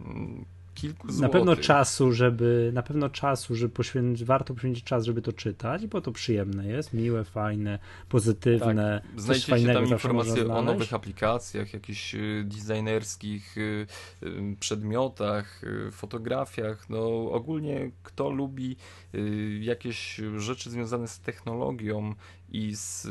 mm, kilku złotych. Na pewno czasu, żeby na pewno czasu, żeby poświęcić, warto poświęcić czas, żeby to czytać, bo to przyjemne jest, miłe, fajne, pozytywne. Tak. Coś Znajdziecie fajnego tam informacje o nowych aplikacjach, jakichś y, designerskich y, y, przedmiotach, fotografiach. No ogólnie kto lubi jakieś rzeczy związane z technologią i z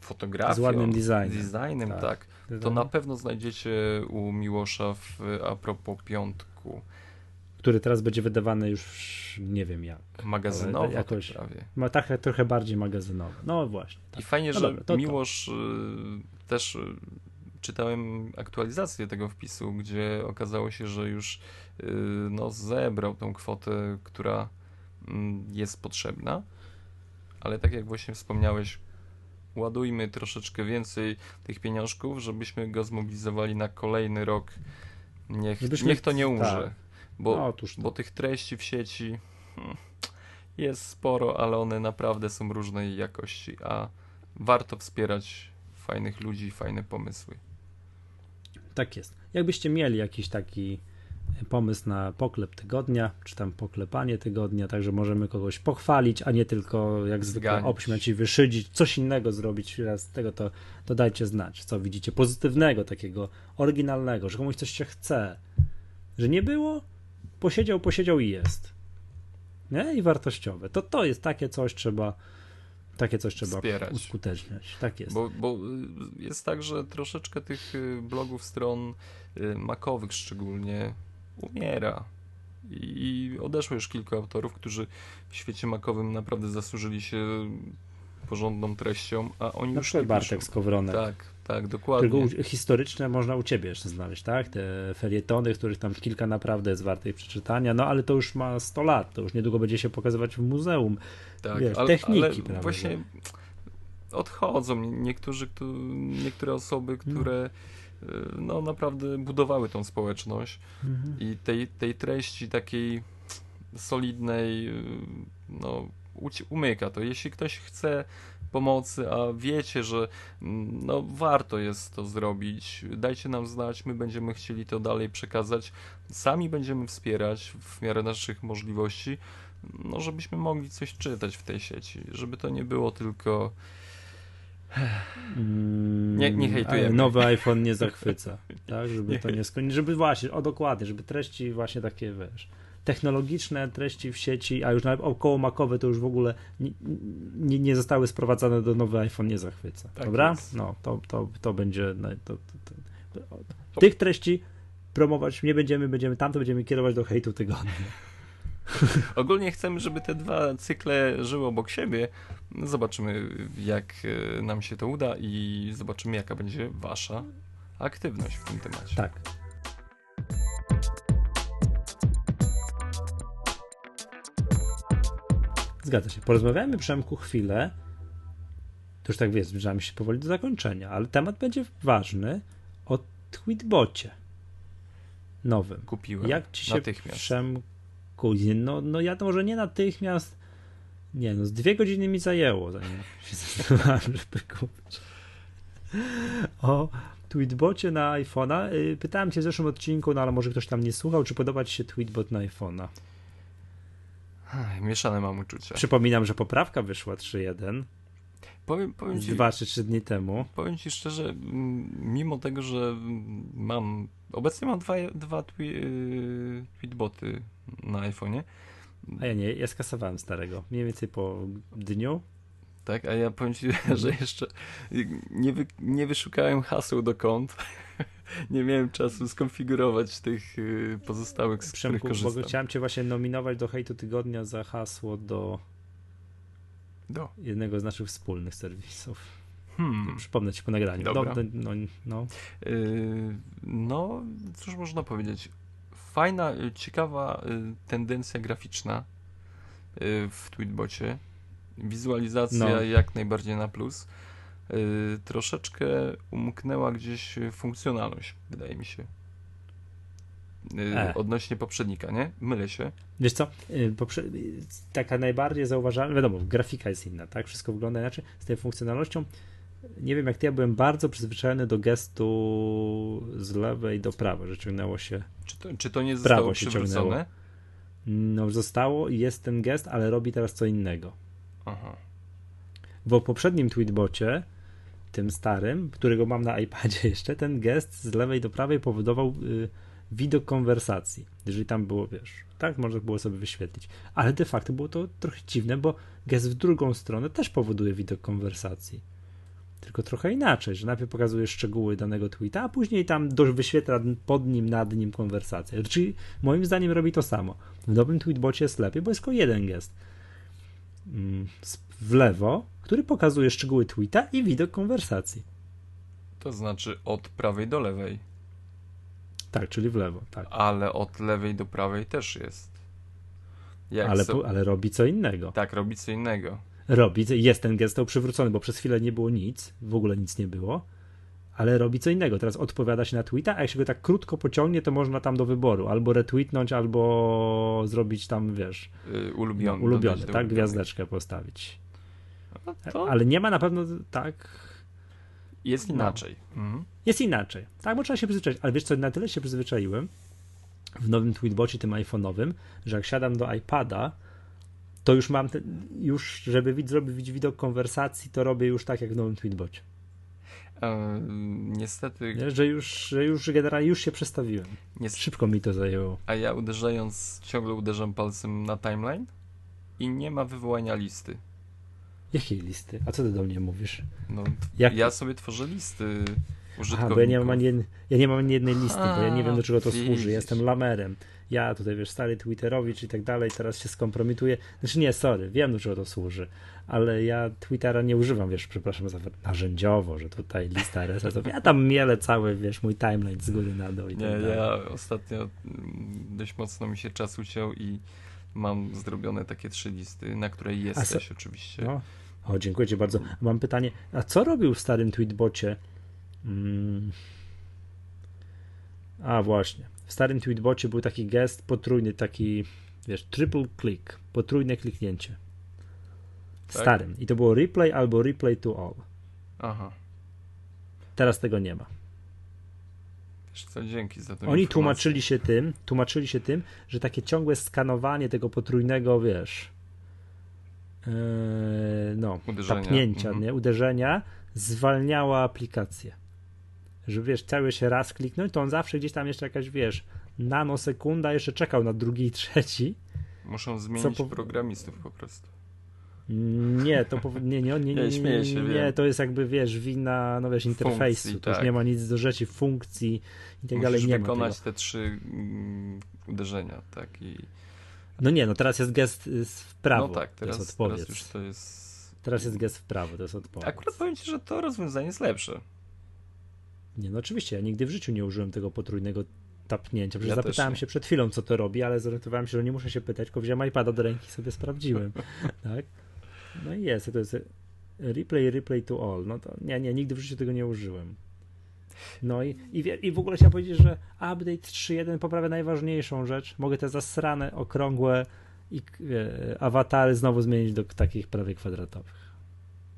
fotografią, Z ładnym designem. designem, Tak. tak, to na pewno znajdziecie u Miłosza w a propos piątku Który teraz będzie wydawany już nie wiem jak. magazynowo Ale jakoś- tak prawie. Ma tak trochę bardziej magazynowy. No właśnie. I fajnie, No że dobra, to to. Miłosz y, też y, czytałem aktualizację tego wpisu, gdzie okazało się, że już y, no, zebrał tą kwotę, która mm, jest potrzebna. Ale tak jak właśnie wspomniałeś, ładujmy troszeczkę więcej tych pieniążków, żebyśmy go zmobilizowali na kolejny rok. Niech, Żebyśmy- niech to nie umrze. tak. Bo, No, bo tych treści w sieci hmm, jest sporo, ale one naprawdę są różnej jakości, a warto wspierać fajnych ludzi, fajne pomysły. Tak jest. Jakbyście mieli jakiś taki pomysł na poklep tygodnia, czy tam poklepanie tygodnia, także możemy kogoś pochwalić, a nie tylko jak zwykle Zganić. obśmiać i wyszydzić, coś innego zrobić raz z tego, to, to dajcie znać, co widzicie pozytywnego, takiego oryginalnego, że komuś coś się chce, że nie było, posiedział, posiedział i jest. Nie? I wartościowe. To to jest takie coś trzeba takie coś trzeba Wspierać. uskuteczniać. Tak jest. Bo, bo y, jest tak, że troszeczkę tych y, blogów, stron y, makowych szczególnie umiera. I odeszło już kilku autorów, którzy w świecie makowym naprawdę zasłużyli się porządną treścią, a oni Na już nie Bartek piszą. Skowronek. Tak, tak, dokładnie. Tylko historyczne można u ciebie jeszcze znaleźć, tak? Te felietony, których tam kilka naprawdę jest wartej przeczytania, no ale to już ma 100 lat, to już niedługo będzie się pokazywać w muzeum. tak, wiesz, ale, techniki, ale właśnie odchodzą niektórzy, którzy, niektóre osoby, które y, no naprawdę budowały tą społeczność i tej, tej treści takiej solidnej y, no umyka to. Jeśli ktoś chce pomocy, a wiecie, że mm, no warto jest to zrobić, dajcie nam znać, my będziemy chcieli to dalej przekazać. Sami będziemy wspierać w miarę naszych możliwości, no żebyśmy mogli coś czytać w tej sieci, żeby to nie było tylko Nie- nie hejtujemy. Nowy iPhone nie zachwyca, [laughs] tak? Żeby to nie skończyć, żeby właśnie, o dokładnie, żeby treści właśnie takie, wiesz, technologiczne treści w sieci, a już nawet około makowe to już w ogóle nie, nie, nie zostały sprowadzane do nowy iPhone nie zachwyca, Tak dobra? jest. No, to, to, to będzie, to, to, tych treści promować nie będziemy, będziemy tam, to będziemy kierować do hejtu tygodnia. [laughs] Ogólnie chcemy, żeby te dwa cykle żyły obok siebie. Zobaczymy, jak e, nam się to uda i zobaczymy, jaka będzie wasza aktywność w tym temacie. Tak. Zgadza się. Porozmawiajmy, Przemku, chwilę. To już tak wiesz, zbliżamy się powoli do zakończenia, ale temat będzie ważny o Tweetbocie nowym. Kupiłem Jak ci się natychmiast. No, no ja to może nie natychmiast. Nie, no z dwie godziny mi zajęło, zanim [laughs] się zdecydowałem, żeby kupić. O Tweetbocie na iPhone'a. Y, Pytałem cię w zeszłym odcinku, no ale może ktoś tam nie słuchał, czy podoba ci się Tweetbot na iPhone'a. Mieszane mam uczucia. Przypominam, że poprawka wyszła 3.1 Powiem, powiem, ci, dwa czy trzy dni temu. powiem ci szczerze, mimo tego, że mam. Obecnie mam dwa, dwa twi, yy, tweetboty na iPhone'ie. A ja nie, ja skasowałem starego. Mniej więcej po dniu. Tak, a ja powiem ci, [laughs] że jeszcze nie, wy, nie wyszukałem haseł do kont. [laughs] nie miałem czasu skonfigurować tych y, pozostałych, z których Przemku, bo korzystam. chciałem cię właśnie nominować do hejtu tygodnia za hasło do Do. jednego z naszych wspólnych serwisów. Hmm. Przypomnę ci po nagraniu. Dobra. No, no, no. Y, no, cóż można powiedzieć. Fajna, y, ciekawa y, tendencja graficzna y, w Tweetbocie. Wizualizacja No. jak najbardziej na plus. Y, troszeczkę umknęła gdzieś funkcjonalność, wydaje mi się. Y, E. Odnośnie poprzednika, nie? Mylę się. Wiesz co, y, poprze- y, taka najbardziej zauważalna, wiadomo, grafika jest inna, tak? Wszystko wygląda inaczej. Z tą funkcjonalnością nie wiem jak ty, ja byłem bardzo przyzwyczajony do gestu z lewej do prawej, że ciągnęło się. Czy to, czy to nie Prawo zostało się przywrócone? ciągnęło. No, zostało i jest ten gest, ale robi teraz co innego. Aha. Bo w poprzednim tweetbocie, tym starym, którego mam na iPadzie [laughs] jeszcze, ten gest z lewej do prawej powodował y, widok konwersacji. Jeżeli tam było, wiesz, tak, można było sobie wyświetlić. Ale de facto było to trochę dziwne, bo gest w drugą stronę też powoduje widok konwersacji. Tylko trochę inaczej, że najpierw pokazuje szczegóły danego tweeta, a później tam wyświetla pod nim, nad nim konwersację. Czyli moim zdaniem robi to samo. W nowym tweetbocie jest lepiej, bo jest tylko jeden gest mm, w lewo, który pokazuje szczegóły tweeta i widok konwersacji. To znaczy od prawej do lewej, Tak, czyli w lewo, tak. ale od lewej do prawej też jest. Jak Ale, so- ale robi co innego. Tak, robi co innego. Robi, jest ten gest przywrócony, bo przez chwilę nie było nic, w ogóle nic nie było, ale robi co innego. Teraz odpowiada się na tweeta, a jak się go tak krótko pociągnie, to można tam do wyboru albo retweetnąć, albo zrobić tam, wiesz, Yy, ulubiony. no, ulubiony, tak, gwiazdeczkę postawić. No to Ale nie ma na pewno tak jest no. inaczej. Mhm. Jest inaczej. Tak, bo trzeba się przyzwyczaić. Ale wiesz co, na tyle się przyzwyczaiłem w nowym tweetbocie, tym iPhone'owym, że jak siadam do iPada, to już mam ten, już, żeby widz zrobić widok konwersacji, to robię już tak jak w nowym tweetbocie. E, niestety, Nie? Że już, że już generalnie już się przestawiłem. nies- Szybko mi to zajęło. a ja uderzając, ciągle uderzam palcem na timeline i nie ma wywołania listy. Jakiej listy? A co ty do mnie mówisz? No, Jak- Ja sobie tworzę listy Aha, bo ja nie mam ani jednej, ja nie mam ani jednej listy, bo ja nie wiem do czego to A, służy. widzisz. Jestem lamerem. Ja tutaj, wiesz, stary Twitterowicz i tak dalej, teraz się skompromituję. Znaczy nie, sorry, wiem do czego to służy, ale ja Twittera nie używam, wiesz, przepraszam za narzędziowo, że tutaj lista RSS-ów. Ja tam mielę cały, wiesz, mój timeline z góry na dół i Nie, tak dalej. ja ostatnio mm, dość mocno mi się czas uciął i mam zrobione takie trzy listy, na której jesteś oczywiście. No. O, dziękuję ci bardzo. Mam pytanie, a co robił w starym tweetbocie? Mm. A, właśnie. W starym tweetbocie był taki gest potrójny, taki, wiesz, triple click, potrójne kliknięcie. W Tak? starym. I to było replay albo replay to all. Aha. Teraz tego nie ma. Co, dzięki za to. Oni tłumaczyli się tym, tłumaczyli się tym, że takie ciągłe skanowanie tego potrójnego, wiesz, yy, no, Uderzenia. tapnięcia, Mhm. nie, uderzenia, zwalniała aplikację. Że wiesz, cały się raz kliknąć, to on zawsze gdzieś tam jeszcze jakaś, wiesz, nanosekunda jeszcze czekał na drugi i trzeci. Muszą zmienić po- programistów po prostu. Nie, to nie, nie, nie, Nie, to jest jakby, wiesz, wina, no wiesz, interfejsu, to już tak. nie ma nic do rzeczy, funkcji i tak dalej, Musisz wykonać te trzy mm, uderzenia, tak i... No nie, no teraz jest gest y, w prawo, no tak, to jest teraz, odpowiedź. teraz już to jest... Teraz jest gest w prawo, to jest odpowiedź. Akurat powiem ci, że to rozwiązanie jest lepsze. Nie, no oczywiście, ja nigdy w życiu nie użyłem tego potrójnego tapnięcia. Przecież Ja zapytałem się przed chwilą, co to robi, ale zorientowałem się, że nie muszę się pytać, tylko wziąłem iPada do ręki i sobie sprawdziłem. [laughs] tak? No i jest, to jest replay, replay to all. No to nie, nie, nigdy w życiu tego nie użyłem. No i, i, i w ogóle chciałem powiedzieć, że update 3.1 poprawia najważniejszą rzecz. Mogę te zasrane, okrągłe i e, awatary znowu zmienić do takich prawie kwadratowych.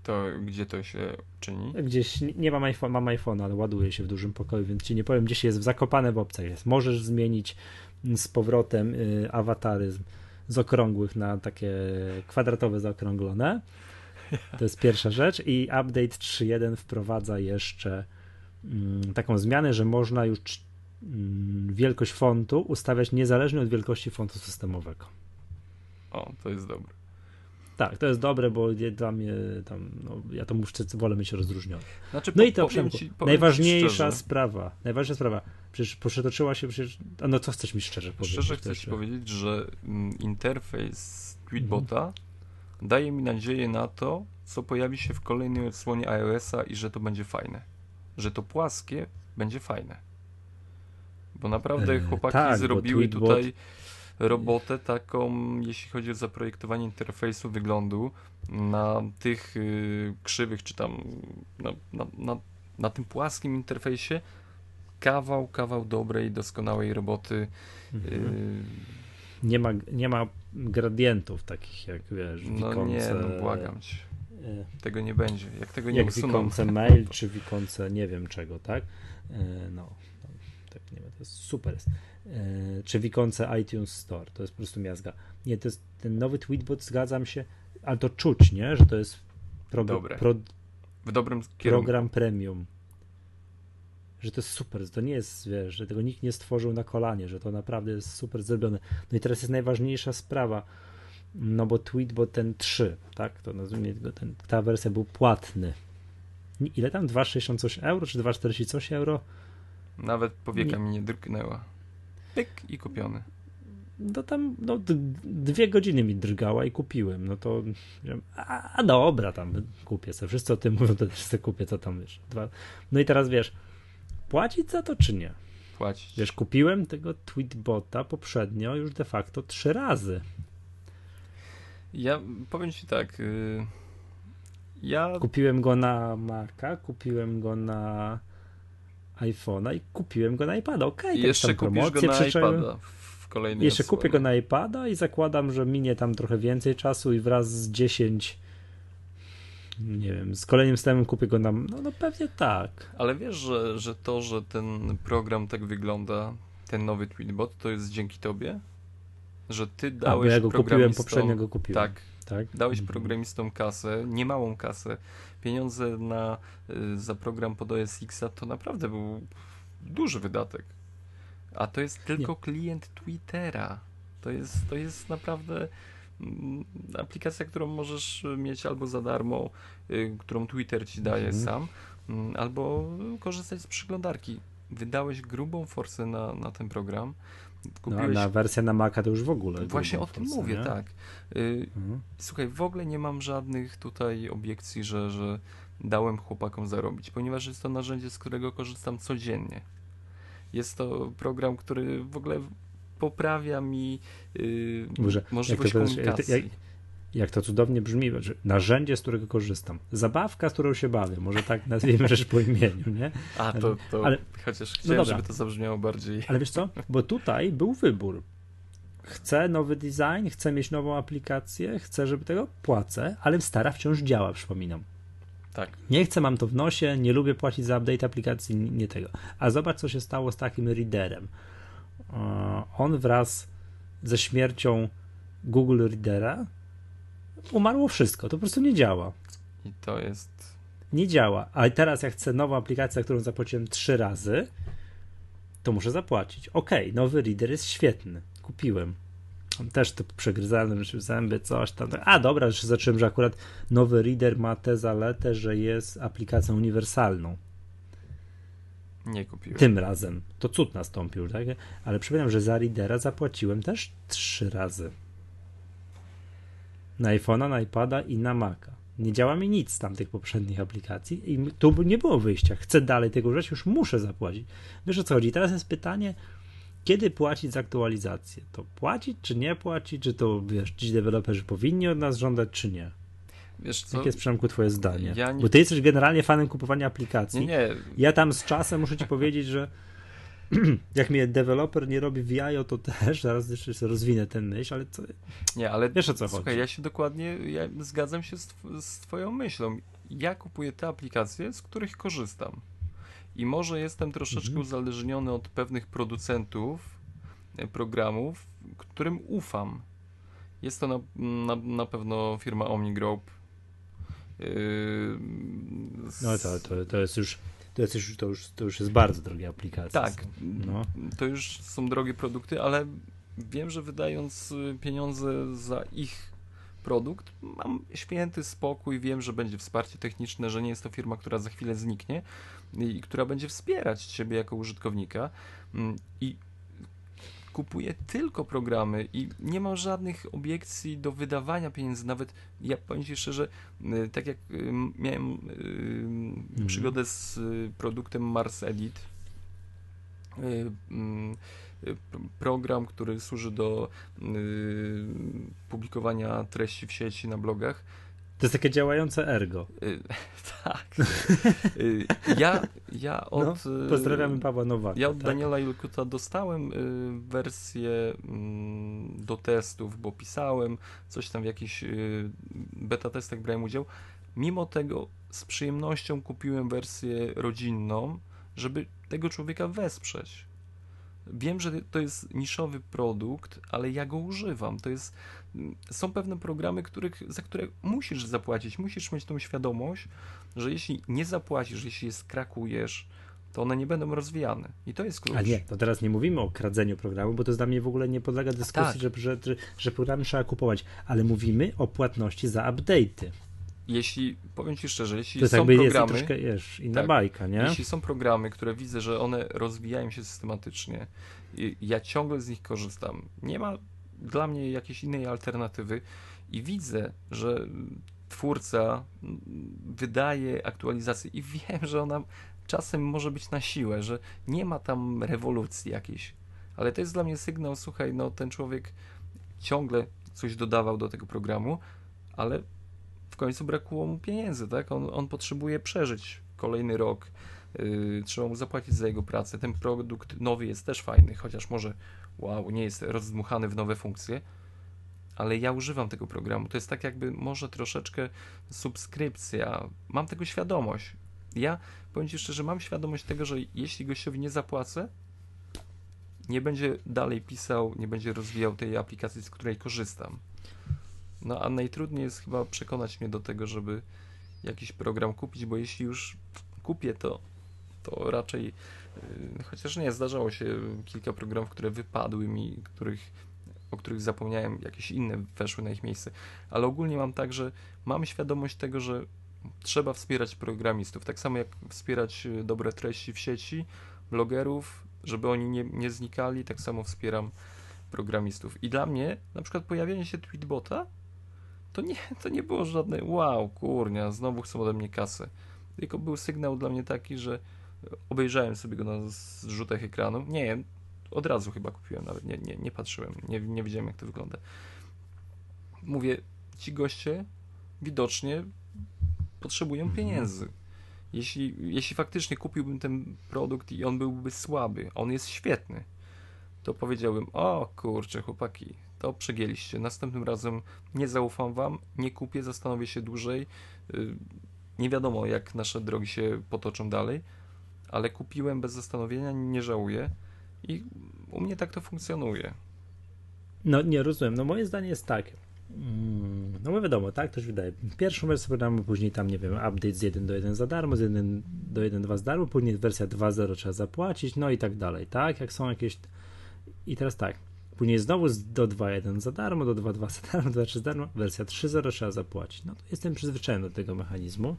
To gdzie to się czyni? Gdzieś nie- mam iPhone, mam iPhone, ale ładuje się w dużym pokoju, więc ci nie powiem, gdzieś jest w zakopane w obcach jest. Możesz zmienić z powrotem y, awatary z, okrągłych na takie kwadratowe zaokrąglone. To jest pierwsza rzecz i update 3.1 wprowadza jeszcze mm, taką zmianę, że można już mm, wielkość fontu ustawiać niezależnie od wielkości fontu systemowego. O, to jest dobre. Tak, to jest dobre, bo dla mnie tam, no, ja to muszę, wolę mieć rozróżnione. Znaczy, No po- i to powiem ci, powiem najważniejsza sprawa. Najważniejsza sprawa. Przecież przetoczyła się przecież. A no co chcesz mi szczerze powiedzieć? Szczerze chcę ci powiedzieć, że mm, interfejs Tweetbota Mhm. daje mi nadzieję na to, co pojawi się w kolejnej odsłonie iOS-a i że to będzie fajne. Że to płaskie będzie fajne. Bo naprawdę E, chłopaki tak, bo zrobiły Tweetbot- tutaj robotę taką, jeśli chodzi o zaprojektowanie interfejsu wyglądu na tych y, krzywych, czy tam na, na, na, na tym płaskim interfejsie kawał, kawał dobrej, doskonałej roboty. Mhm. y, Nie, ma, nie ma gradientów takich jak wiesz, No w ikonce, nie, no błagam cię. Tego nie będzie. Jak tego nie jak usuną. w ikonce mail, czy w ikonce nie wiem czego, tak? No, no tak nie wiem, to jest super jest. E, Czy w ikonce iTunes Store, to jest po prostu miazga. Nie, to jest ten nowy tweetbot, zgadzam się, ale to czuć, nie? Że to jest pro, Dobre. pro, W dobrym kierunku. program premium. Że to jest super, że to nie jest, wiesz, że tego nikt nie stworzył na kolanie, że to naprawdę jest super zrobione. No i teraz jest najważniejsza sprawa, no bo Tweetbot ten 3, tak, to nazwijmy go, ten, ta wersja był płatny. Ile tam? 2,60 coś euro, czy 2,40 coś euro? Nawet powieka mi nie drgnęła. Pyk i kupiony. No tam, no dwie godziny mi drgała i kupiłem, no to a, a dobra, tam kupię sobie, wszyscy o tym mówią, to też sobie kupię, co tam, wiesz, dwa. No i teraz, wiesz, płacić za to, czy nie? Płacić. Wiesz, kupiłem tego tweetbota poprzednio już de facto trzy razy. Ja powiem ci tak. y, Ja Kupiłem go na Maca, kupiłem go na iPhone'a i kupiłem go na iPada. Okej, to jeszcze tam kupisz go na iPada w kolejnej Jeszcze odsłonie. kupię go na iPada i zakładam, że minie tam trochę więcej czasu i wraz z 10 nie wiem, z kolejnym systemem kupię go na no, no pewnie tak. Ale wiesz, że, że to, że ten program tak wygląda, ten nowy Tweetbot, to jest dzięki tobie? Że ty A, dałeś ja go kupiłem, programistom... poprzednio go kupiłem. Tak, tak. dałeś Mhm. programistom kasę, niemałą kasę, pieniądze na, y, za program pod OS X, to naprawdę był duży wydatek. A to jest tylko klient Twittera. To jest, to jest naprawdę mm, aplikacja, którą możesz mieć albo za darmo, y, którą Twitter ci daje Mhm. sam, mm, albo korzystać z przeglądarki. Wydałeś grubą forsę na, na ten program. No, Kupiłeś. na wersję na Maca to już w ogóle. Właśnie o tym mówię, nie? tak. Y, Mhm. Słuchaj, w ogóle nie mam żadnych tutaj obiekcji, że, że dałem chłopakom zarobić, ponieważ jest to narzędzie, z którego korzystam codziennie. Jest to program, który w ogóle poprawia mi yy, Boże, możliwość jak komunikacji. jak, jak to cudownie brzmi, narzędzie, z którego korzystam. Zabawka, z którą się bawię. Może tak [laughs] nazwijmy rzecz po imieniu, nie? A, to, to ale- chociaż chciałem, dobra. żeby to zabrzmiało bardziej. Ale wiesz co? Bo tutaj był wybór. Chcę nowy design, chcę mieć nową aplikację, chcę, żeby tego płacę, ale stara wciąż działa, przypominam. Tak. Nie chcę, mam to w nosie, nie lubię płacić za update aplikacji, nie tego. A zobacz, co się stało z takim readerem. On wraz ze śmiercią Google Readera umarło wszystko, to po prostu nie działa. I to jest. Nie działa. A teraz jak chcę nową aplikację, którą zapłaciłem trzy razy, to muszę zapłacić. Okej, nowy reader jest świetny. Kupiłem. Też to przegryzałem zęby, coś tam. A dobra, już zacząłem, że akurat nowy reader ma tę zaletę, że jest aplikacją uniwersalną. Nie kupiłem. Tym razem. To cud nastąpił, tak? Ale przypominam, że za readera zapłaciłem też trzy razy. Na iPhone'a, na iPada i na Maca. Nie działa mi nic z tamtych poprzednich aplikacji i tu nie było wyjścia. Chcę dalej tego używać, już muszę zapłacić. Wiesz o co chodzi? Teraz jest pytanie, kiedy płacić za aktualizację? To płacić, czy nie płacić? Czy to, wiesz, ci deweloperzy powinni od nas żądać, czy nie? Wiesz co? Jakie jest, Przemku, twoje zdanie? Ja nie- Bo ty jesteś generalnie fanem kupowania aplikacji. Nie, nie. Ja tam z czasem muszę ci powiedzieć, że [clears throat] jak mnie deweloper nie robi w jajo, to też, zaraz jeszcze rozwinę ten myśl, ale co, Nie, ale Wiesz, o co słuchaj, chodzi. ja się dokładnie, ja zgadzam się z, z twoją myślą. Ja kupuję te aplikacje, z których korzystam. I może jestem troszeczkę Mhm. uzależniony od pewnych producentów e, programów, którym ufam. Jest to na, na, na pewno firma OmniGroup. Yy, no to, to, to jest już to jest już, to już, to już jest bardzo drogie aplikacje. Tak. No. to już są drogie produkty, ale wiem, że wydając y, pieniądze za ich produkt, mam święty spokój, wiem, że będzie wsparcie techniczne, że nie jest to firma, która za chwilę zniknie i która będzie wspierać Ciebie jako użytkownika Mm, i kupuję tylko programy i nie mam żadnych obiekcji do wydawania pieniędzy, nawet ja powiem Ci szczerze, y, tak jak y, miałem y, przygodę z produktem Mars Edit, program, który służy do publikowania treści w sieci na blogach. To jest takie działające ergo. Y, [laughs] tak. Y, ja, ja od. no, y, pozdrawiamy Pawła Nowaka. Ja od tak? Daniela Julkuta dostałem y, wersję mm, do testów, bo pisałem, coś tam w jakichś y, beta testach brałem udział. mimo tego z przyjemnością kupiłem wersję rodzinną, żeby tego człowieka wesprzeć. Wiem, że to jest niszowy produkt, ale ja go używam. To jest, są pewne programy, których, za które musisz zapłacić, musisz mieć tą świadomość, że jeśli nie zapłacisz, jeśli je skrakujesz, to one nie będą rozwijane. I to jest klucz. A nie, to teraz nie mówimy o kradzeniu programu, bo to dla mnie w ogóle nie podlega dyskusji, tak. że, że, że programy trzeba kupować, ale mówimy o płatności za update'y. Jeśli, powiem Ci szczerze, jeśli to jest są jakby programy... Jest troszkę, wiesz, inna tak, bajka, nie? Jeśli są programy, które widzę, że one rozwijają się systematycznie i ja ciągle z nich korzystam, nie ma dla mnie jakiejś innej alternatywy i widzę, że twórca wydaje aktualizację i [laughs] wiem, że ona czasem może być na siłę, że nie ma tam rewolucji jakiejś. Ale to jest dla mnie sygnał, słuchaj, no ten człowiek ciągle coś dodawał do tego programu, ale końcu brakło mu pieniędzy, tak? On, on potrzebuje przeżyć kolejny rok, yy, trzeba mu zapłacić za jego pracę. Ten produkt nowy jest też fajny, chociaż może, wow, nie jest rozdmuchany w nowe funkcje, ale ja używam tego programu. To jest tak jakby może troszeczkę subskrypcja. Mam tego świadomość. Ja powiem Ci szczerze, mam świadomość tego, że jeśli gościowi nie zapłacę, nie będzie dalej pisał, nie będzie rozwijał tej aplikacji, z której korzystam. No a najtrudniej jest chyba przekonać mnie do tego, żeby jakiś program kupić, bo jeśli już kupię to, to raczej, yy, chociaż nie, zdarzało się kilka programów, które wypadły mi, których, o których zapomniałem, jakieś inne weszły na ich miejsce, ale ogólnie mam tak, że mam świadomość tego, że trzeba wspierać programistów, tak samo jak wspierać y, dobre treści w sieci, blogerów, żeby oni nie, nie znikali, tak samo wspieram programistów. I dla mnie na przykład pojawienie się Tweetbota to nie, to nie było żadne wow, kurnia, znowu chcą ode mnie kasę. Tylko był sygnał dla mnie taki, że obejrzałem sobie go na zrzutach ekranu. Nie, od razu chyba kupiłem, nawet nie, nie, nie patrzyłem, nie, nie widziałem jak to wygląda. Mówię, ci goście widocznie potrzebują mhm. pieniędzy. Jeśli, jeśli faktycznie kupiłbym ten produkt i on byłby słaby, on jest świetny, to powiedziałbym, o kurczę chłopaki, to przegięliście. Następnym razem nie zaufam wam, nie kupię, zastanowię się dłużej. Y, nie wiadomo, jak nasze drogi się potoczą dalej, ale kupiłem bez zastanowienia, nie żałuję i u mnie tak to funkcjonuje. No nie rozumiem. No moje zdanie jest. Mm, no bo wiadomo, tak, to się wydaje. Pierwszą wersję programu, później tam, nie wiem, update z 1 do 1 za darmo, z 1 do 1.2 za darmo, później wersja 2.0 trzeba zapłacić, no i tak dalej, tak? Jak są jakieś... I teraz tak, Później znowu do 2.1 za darmo, do 2.2 za darmo, 2.3 za darmo, wersja 3.0 trzeba zapłacić. No to jestem przyzwyczajony do tego mechanizmu.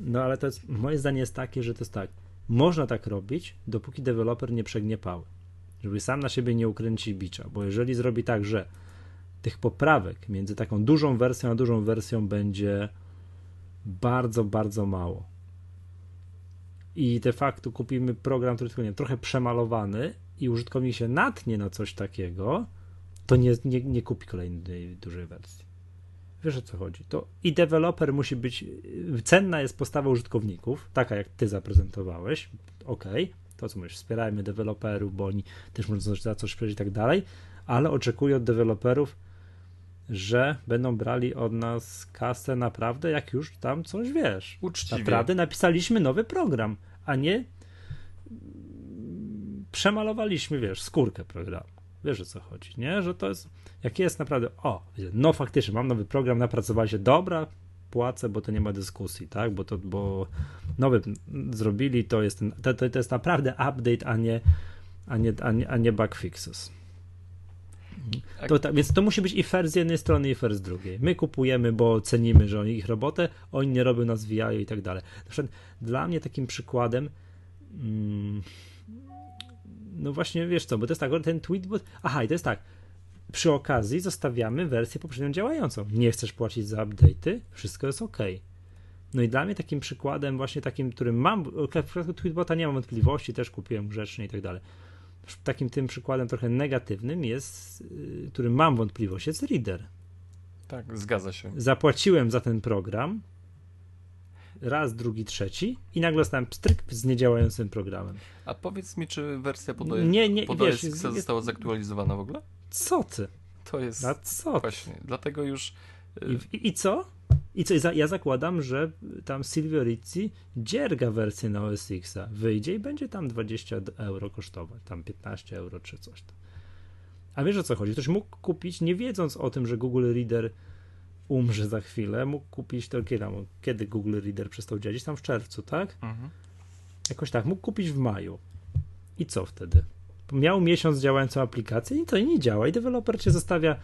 No ale to jest, moje zdanie jest takie, że to jest tak, można tak robić, dopóki deweloper nie przegnie pały. Żeby sam na siebie nie ukręci bicza, bo jeżeli zrobi tak, że tych poprawek między taką dużą wersją a dużą wersją będzie bardzo, bardzo mało. I de facto kupimy program, który jest trochę przemalowany, i użytkownik się natnie na coś takiego, to nie, nie, nie kupi kolejnej dużej wersji. Wiesz o co chodzi? To i deweloper musi być, cenna jest postawa użytkowników, taka jak ty zaprezentowałeś, ok, to co mówisz, wspierajmy deweloperów, bo oni też muszą za coś przejść i tak dalej, ale oczekuję od deweloperów, że będą brali od nas kasę naprawdę, jak już tam coś wiesz. Uczciwie. Naprawdę napisaliśmy nowy program, a nie przemalowaliśmy, wiesz, skórkę programu. Wiesz o co chodzi, nie? Że to jest, jak jest naprawdę, o, no faktycznie, mam nowy program, napracowali się, dobra, płacę, bo to nie ma dyskusji, tak? Bo to, bo nowy zrobili, to jest, to, to, to jest naprawdę update, a nie, a nie, a nie, a nie bug fixes. To, tak, więc to musi być i fair z jednej strony, i fair z drugiej. My kupujemy, bo cenimy, że oni ich robotę, oni nie robią, nas zwijają i tak dalej. Dla mnie takim przykładem mm, no właśnie, wiesz co, bo to jest tak, ten tweet, bo, aha, i to jest tak, przy okazji zostawiamy wersję poprzednią działającą. Nie chcesz płacić za update'y, wszystko jest ok. No i dla mnie takim przykładem, właśnie takim, którym mam, w przypadku Tweetbota nie mam wątpliwości, też kupiłem grzecznie i tak dalej. Takim tym przykładem trochę negatywnym jest, y, którym mam wątpliwość, jest Reader. Tak, zgadza się. Zapłaciłem za ten program, raz, drugi, trzeci i nagle dostałem pstryk z niedziałającym programem. A powiedz mi, czy wersja pod, nie, nie, pod wiesz, OS została zaktualizowana w ogóle? Co ty? To jest... A co? Właśnie, dlatego już I, I, co? I co? Ja zakładam, że tam Silvio Rizzi dzierga wersję na OS X-a. Wyjdzie i będzie tam 20 euro kosztować, tam 15 euro czy coś tam. A wiesz o co chodzi? Ktoś mógł kupić, nie wiedząc o tym, że Google Reader umrze za chwilę, mógł kupić to kiedy, kiedy Google Reader przestał działać? Tam w czerwcu, tak? Mhm. Jakoś tak, mógł kupić w maju. I co wtedy? Miał miesiąc działającą aplikację i to nie działa. I deweloper cię zostawia,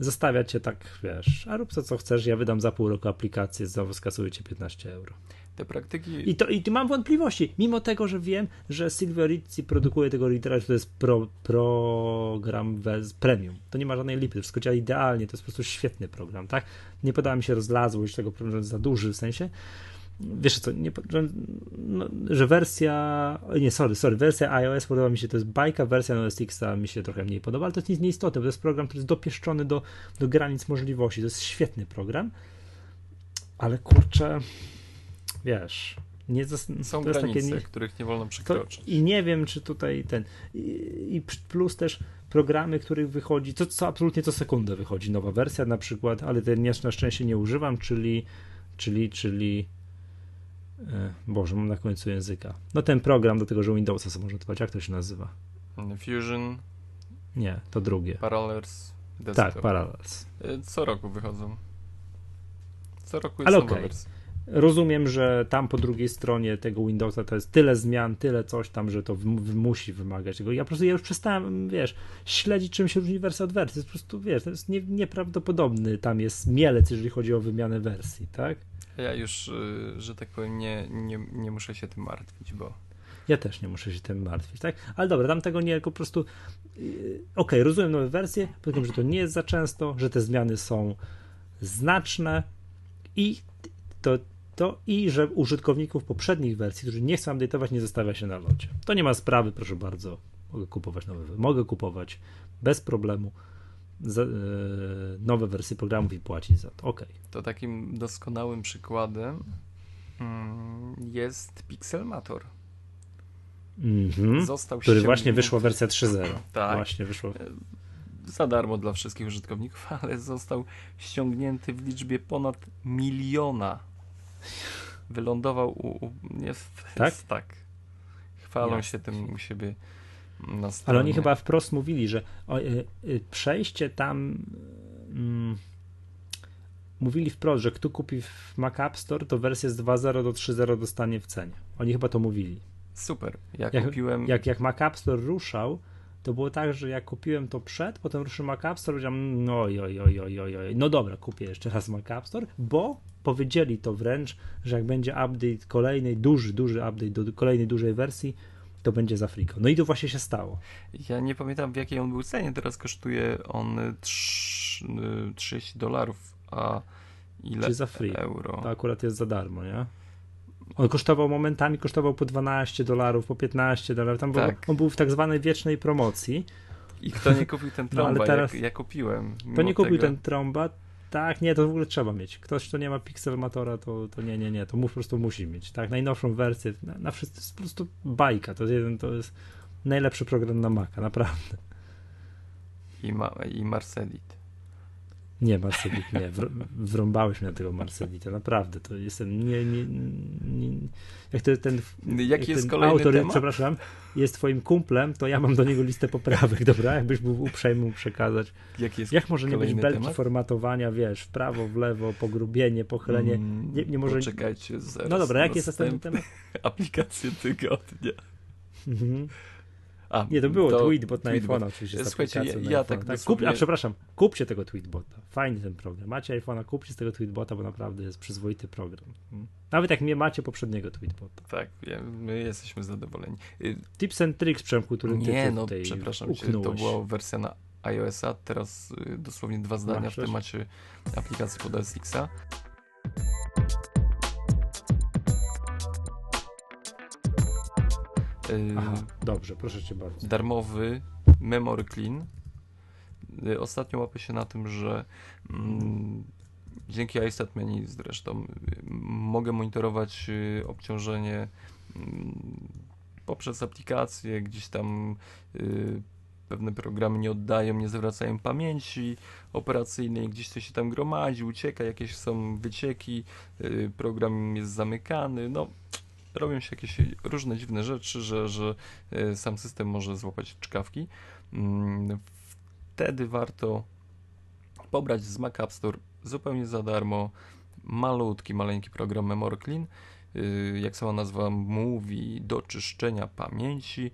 zostawia cię tak, wiesz, a rób to co chcesz, ja wydam za pół roku aplikację, znowu skasuję cię 15 euro. Te praktyki... I, to, I tu mam wątpliwości, mimo tego, że wiem, że Silvio Rizzi produkuje tego readera, że to jest pro, program premium. To nie ma żadnej lipy, to wszystko działa idealnie, to jest po prostu świetny program, tak? Nie podoba mi się rozlazłość tego programu, za duży w sensie, wiesz co, nie, że, no, że wersja, nie, sorry, sorry, wersja iOS podoba mi się, to jest bajka, wersja OS X mi się trochę mniej podoba, ale to jest nic nieistotne, bo to jest program, który jest dopieszczony do, do granic możliwości, to jest świetny program, ale kurczę, wiesz, nie Są to granice, takie, nie, których nie wolno przekroczyć. I nie wiem, czy tutaj ten, i, i plus też programy, których wychodzi, to co absolutnie co sekundę wychodzi nowa wersja na przykład, ale ten na szczęście nie używam, czyli czyli, czyli Boże, mam na końcu języka. No ten program do tego, że Windowsa sobie można odpalić. Jak to się nazywa? Fusion. Nie, to drugie. Parallels. Desktop. Tak, Parallels. E, co roku wychodzą. Co roku jest Ale nowa okay. wersja. Rozumiem, że tam po drugiej stronie tego Windowsa to jest tyle zmian, tyle coś tam, że to musi wymagać tego. Ja po prostu ja już przestałem, wiesz, śledzić czym się różni wersja od wersji. To jest po prostu, wiesz, to jest nie, nieprawdopodobny. Tam jest mielec, jeżeli chodzi o wymianę wersji, tak? Ja już, y, że tak powiem, nie, nie, nie muszę się tym martwić, bo. Ja też nie muszę się tym martwić, tak? Ale dobra, tam tego nie, po prostu. Y, okej, okay, rozumiem nowe wersje, powiem, że to nie jest za często, że te zmiany są znaczne i to, to i że użytkowników poprzednich wersji, którzy nie chcą update'ować, nie zostawia się na locie. To nie ma sprawy, proszę bardzo. Mogę kupować nowe, mogę kupować bez problemu za, e, nowe wersje programów i płacić za to. Ok. To takim doskonałym przykładem mm, jest Pixelmator. Mm-hmm. Został Który właśnie wyszła wersja 3.0. [clears throat] Tak. Właśnie wyszło. E, za darmo dla wszystkich użytkowników, [laughs] ale został ściągnięty w liczbie ponad miliona. Wylądował u. u nie, tak? tak. Chwalą się tym u siebie ale oni chyba wprost mówili, że o, y, y, przejście tam. Mm, mówili wprost, że kto kupi w Mac App Store, to wersję z 2.0 do 3.0 dostanie w cenie. Oni chyba to mówili. Super. Ja jak, kupiłem. Jak, jak Mac App Store ruszał, to było tak, że jak kupiłem to przed, potem ruszył Mac App Store, powiedziałem, no oj, oj, oj, oj, oj, no dobra, kupię jeszcze raz Mac App Store, bo powiedzieli to wręcz, że jak będzie update kolejnej, duży, duży update do kolejnej dużej wersji, to będzie z Afriką. No i to właśnie się stało. Ja nie pamiętam w jakiej on był cenie, teraz kosztuje on 30 dolarów, a ile Czy za free. euro? To akurat jest za darmo, nie? On kosztował momentami, kosztował po 12 dolarów, po 15 dolarów. Tam tak. był, on był w tak zwanej wiecznej promocji. I kto nie kupił ten trąba, [laughs] no, ale teraz, ja, ja kupiłem. To nie kupił tego. ten trąba, tak, nie, to w ogóle trzeba mieć. Ktoś, kto nie ma Pixelmatora, to, to nie, nie, nie, to mu po prostu musi mieć. Tak, najnowszą wersję, na, na wszystko, to jest po prostu bajka. To jest, jeden, to jest najlepszy program na Maca, naprawdę. I, ma, i Marcelit. Nie, Marcelit nie. wrąbałeś mnie na tego Marcelita, naprawdę. To jestem nie, nie, nie jak to ten, Jaki jak jest ten kolejny autor, temat? przepraszam, jest twoim kumplem, to ja mam do niego listę poprawek, dobra? Jakbyś był uprzejmy mu przekazać. Jak, jest jak może nie być belki temat? formatowania, wiesz, w prawo, w lewo, pogrubienie, pochylenie. Mm, nie, nie może... Poczekajcie, zaraz No dobra, jaki jest następny temat? [laughs] Aplikacje tygodnia. Mhm. A, nie, to było to tweetbot na iPhone'a oczywiście. Słuchajcie, ja, ja tak, tak Kup, A przepraszam, kupcie tego tweetbota. Fajny ten program. Macie iPhone'a, kupcie z tego tweetbota, bo naprawdę jest przyzwoity program. Hmm. Nawet jak nie macie poprzedniego tweetbota. Tak, my jesteśmy zadowoleni. Y, Tips and tricks, Przemku, który ty, Nie, ty no przepraszam cię, to była wersja na iOS-a, teraz y, dosłownie dwa zdania Masz w temacie aplikacji pod OS Aha, dobrze, proszę cię bardzo. Darmowy Memory Clean. Y, ostatnio łapie się na tym, że mm, dzięki iStat Menu zresztą y, mogę monitorować obciążenie mm, poprzez aplikację, gdzieś tam pewne programy nie oddają, nie zwracają pamięci operacyjnej, gdzieś coś się tam gromadzi, ucieka, jakieś są wycieki, y, program jest zamykany, no robią się jakieś różne dziwne rzeczy, że, że y, sam system może złapać czkawki. Mm, wtedy warto pobrać z Mac App Store zupełnie za darmo malutki, maleńki program Memory Clean, y, jak sama nazwa mówi, do czyszczenia pamięci.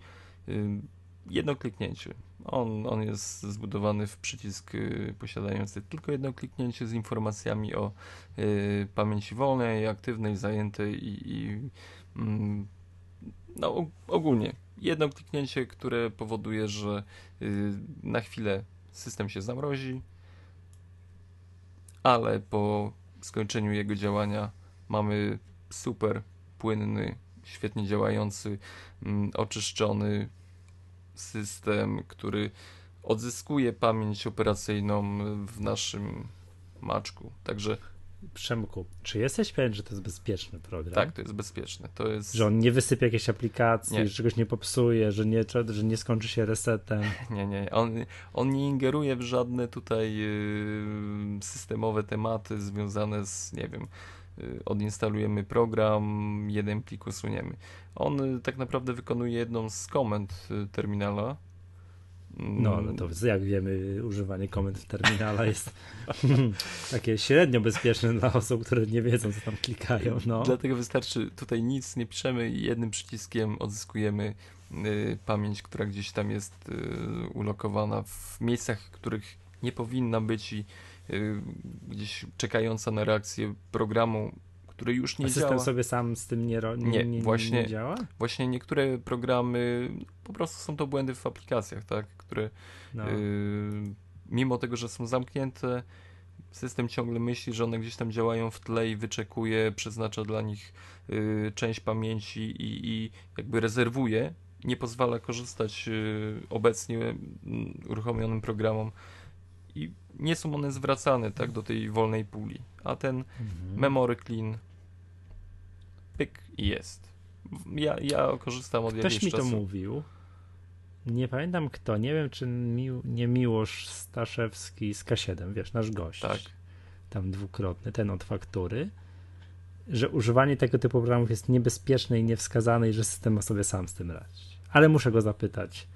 Jedno kliknięcie. On, on jest zbudowany w przycisk posiadający tylko jedno kliknięcie z informacjami o pamięci wolnej, aktywnej, zajętej i, i no, ogólnie jedno kliknięcie, które powoduje, że y, na chwilę system się zamrozi, ale po skończeniu jego działania mamy super płynny, świetnie działający, mm, oczyszczony system, który odzyskuje pamięć operacyjną w naszym maczku. Także Przemku, czy jesteś pewien, że to jest bezpieczny program? Tak, to jest bezpieczne. To jest... Że on nie wysypie jakiejś aplikacji, nie. że czegoś nie popsuje, że nie, że nie skończy się resetem. [laughs] Nie, nie. On, on nie ingeruje w żadne tutaj yy, systemowe tematy związane z, nie wiem, yy, odinstalujemy program, jeden plik usuniemy. On yy, tak naprawdę wykonuje jedną z komend y, terminala, no, ale to jak wiemy, używanie komend w terminala jest [laughs] takie średnio bezpieczne dla osób, które nie wiedzą, co tam klikają. No. Dlatego wystarczy, tutaj nic nie piszemy i jednym przyciskiem odzyskujemy y, pamięć, która gdzieś tam jest y, ulokowana w miejscach, których nie powinna być i y, gdzieś czekająca na reakcję programu który już nie A system działa. sobie sam z tym nie, nie, nie, nie, właśnie, nie działa? Właśnie niektóre programy, po prostu są to błędy w aplikacjach, tak, które no. y, mimo tego, że są zamknięte, system ciągle myśli, że one gdzieś tam działają w tle i wyczekuje, przeznacza dla nich y, część pamięci i, i, jakby rezerwuje, nie pozwala korzystać y, obecnie y, uruchomionym programom i nie są one zwracane tak do tej wolnej puli. A ten mhm. memory clean pyk i jest. Ja, ja korzystam od Ktoś mi to mówił. Nie pamiętam kto, nie wiem czy mi, nie Miłosz Staszewski z K7, wiesz, nasz gość. Tak. Tam dwukrotny, ten od faktury, że używanie tego typu programów jest niebezpieczne i niewskazane i że system ma sobie sam z tym radzić. Ale muszę go zapytać,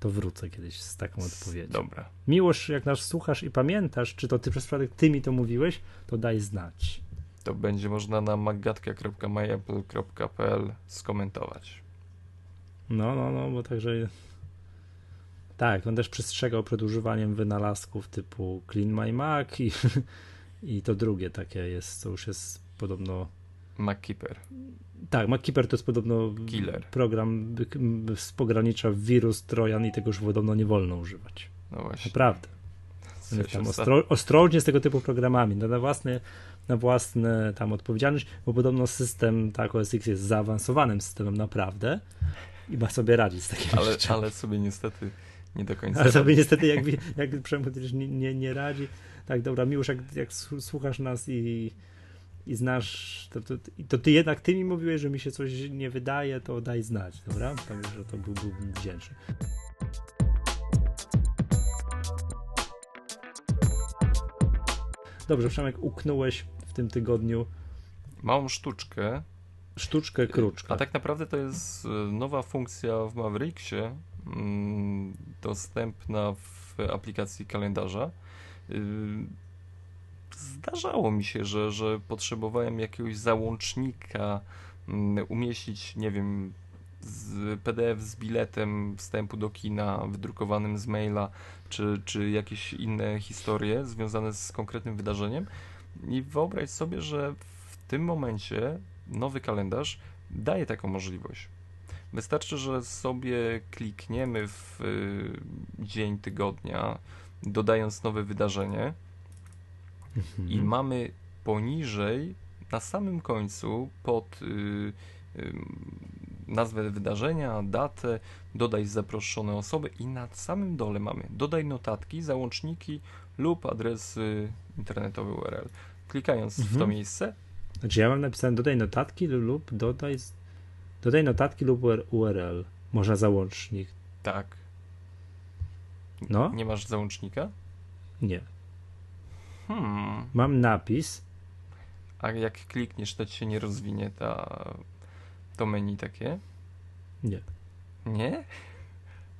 to wrócę kiedyś z taką odpowiedzią. Dobra. Miłość, jak nas słuchasz i pamiętasz, czy to ty przez przypadek ty mi to mówiłeś, to daj znać. To będzie można na magatka.myapple.pl skomentować. No, no, no, bo także tak, on też przestrzegał przed używaniem wynalazków typu Clean My Mac i, [laughs] i to drugie takie jest, co już jest podobno MacKeeper. Tak, MacKeeper to jest podobno Killer. program pogranicza wirus, trojan i tego już podobno nie wolno używać. No właśnie. Naprawdę. Tam ostro, ostrożnie z tego typu programami, no na własne, na własne tam odpowiedzialność, bo podobno system tak OS X jest zaawansowanym systemem naprawdę i ma sobie radzić z takimi ale, rzeczami. Ale sobie niestety nie do końca. Ale sobie niestety [laughs] jak, jak Przemysł nie, nie, nie radzi. Tak, dobra, Miłosz, jak, jak słuchasz nas i i znasz, to, to, to, ty jednak ty mi mówiłeś, że mi się coś nie wydaje, to daj znać, dobra? Także to był, byłbym wdzięczny. Dobrze, Przemek, uknąłeś w tym tygodniu małą sztuczkę. Sztuczkę kruczkę. A tak naprawdę to jest e, nowa funkcja w Mavericksie, mm, dostępna w aplikacji kalendarza y, zdarzało mi się, że, że potrzebowałem jakiegoś załącznika, mm, umieścić, nie wiem, z PDF z biletem wstępu do kina, wydrukowanym z maila, czy, czy jakieś inne historie związane z konkretnym wydarzeniem. I wyobraź sobie, że w tym momencie nowy kalendarz daje taką możliwość. Wystarczy, że sobie klikniemy w y, dzień tygodnia, dodając nowe wydarzenie, Mhm. I mamy poniżej, na samym końcu, pod y, y, nazwę wydarzenia, datę, dodaj zaproszone osoby i na samym dole mamy dodaj notatki, załączniki lub adres internetowy URL. Klikając mhm. w to mhm. miejsce. Znaczy ja mam napisane dodaj notatki lub dodaj, dodaj notatki lub URL. Można załącznik. Tak. No, Nie masz załącznika? nie. Hmm. Mam napis. A jak klikniesz, to ci się nie rozwinie ta, to menu takie? Nie. Nie?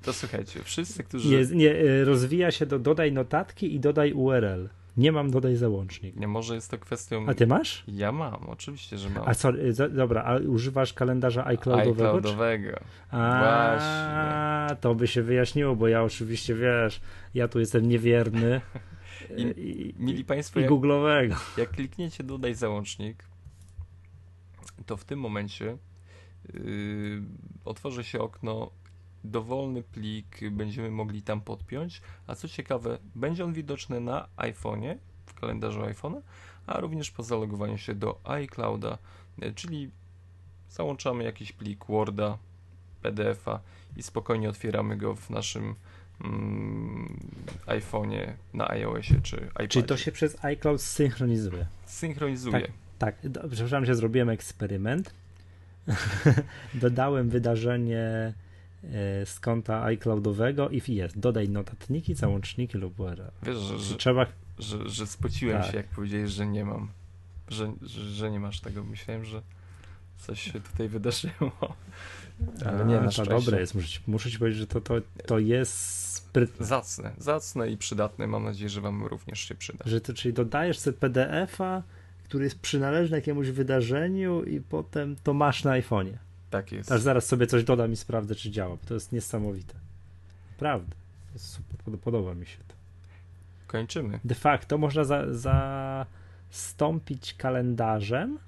To słuchajcie, wszyscy, którzy... Nie, nie y, rozwija się do dodaj notatki i dodaj URL. Nie mam dodaj załącznik. Nie, może jest to kwestią... A ty masz? Ja mam, oczywiście, że mam. A co, dobra, a używasz kalendarza iCloudowego? czy- iCloudowego. A, to by się wyjaśniło, bo ja oczywiście, wiesz, ja tu jestem niewierny. [laughs] I- Mili Państwo, i jak, Google'owego. [laughs] jak klikniecie dodaj załącznik, to w tym momencie yy, otworzy się okno dowolny plik będziemy mogli tam podpiąć, a co ciekawe, będzie on widoczny na iPhone'ie, w kalendarzu iPhone'a, a również po zalogowaniu się do iClouda, yy, czyli załączamy jakiś plik Worda, PDF-a i spokojnie otwieramy go w naszym mm, iPhone'ie, na iOSie czy iPadzie. Czyli to się przez iCloud synchronizuje. synchronizuje. Tak, do, przepraszam cię, zrobiłem eksperyment. [laughs] Dodałem wydarzenie e, z konta iCloudowego i jest, dodaj notatniki, załączniki lub URL. Wiesz, że, że, Trzeba, że, że spociłem Tak. się, jak powiedziałeś, że nie mam. Że, że, że nie masz tego. Myślałem, że coś się tutaj wydarzyło. ale nie, A, no to dobre jest, muszę ci, muszę ci powiedzieć, że to, to, to jest sprytne. Zacne, zacne i przydatne. Mam nadzieję, że Wam również się przyda. Że to, czyli dodajesz sobie PDF-a, który jest przynależny jakiemuś wydarzeniu i potem to masz na iPhone'ie. Tak jest. Aż zaraz sobie coś dodam i sprawdzę, czy działa, bo to jest niesamowite. Prawda. Jest super, podoba mi się to. Kończymy. De facto można za, zastąpić kalendarzem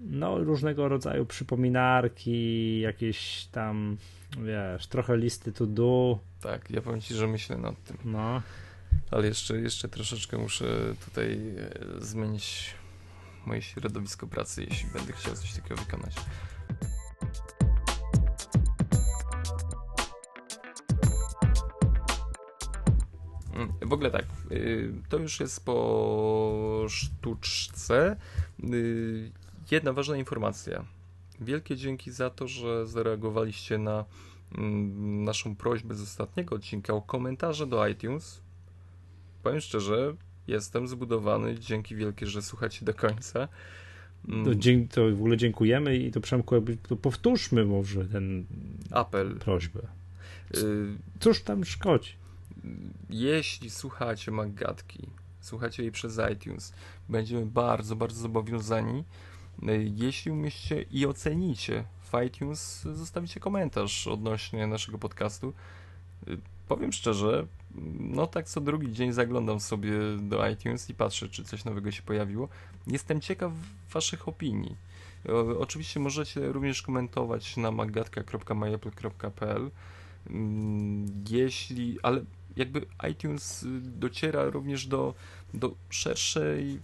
no, różnego rodzaju przypominarki, jakieś tam, wiesz, trochę listy to do, Tak, ja powiem Ci, że myślę nad tym. no. Ale jeszcze, jeszcze troszeczkę muszę tutaj e, zmienić moje środowisko pracy, jeśli będę chciał coś takiego wykonać. Mm, W ogóle tak, y, to już jest po sztuczce. Jedna ważna informacja. Wielkie dzięki za to, że zareagowaliście na mm, naszą prośbę z ostatniego odcinka o komentarze do iTunes. Powiem szczerze, jestem zbudowany. Dzięki wielkie, że słuchacie do końca. Mm, To, to w ogóle dziękujemy i to Przemku, jakby- to powtórzmy może ten Apel. prośbę. Y, Cóż tam szkodzi? Jeśli słuchacie Maggatki, słuchacie jej przez iTunes, będziemy bardzo, bardzo zobowiązani, jeśli umieścicie i ocenicie w iTunes, zostawicie komentarz odnośnie naszego podcastu. Y, Powiem szczerze, no tak co drugi dzień zaglądam sobie do iTunes i patrzę, czy coś nowego się pojawiło. Jestem ciekaw waszych opinii. O, oczywiście możecie również komentować na maggatka.myapple.pl Mm, jeśli, ale jakby iTunes y, dociera również do, do szerszej,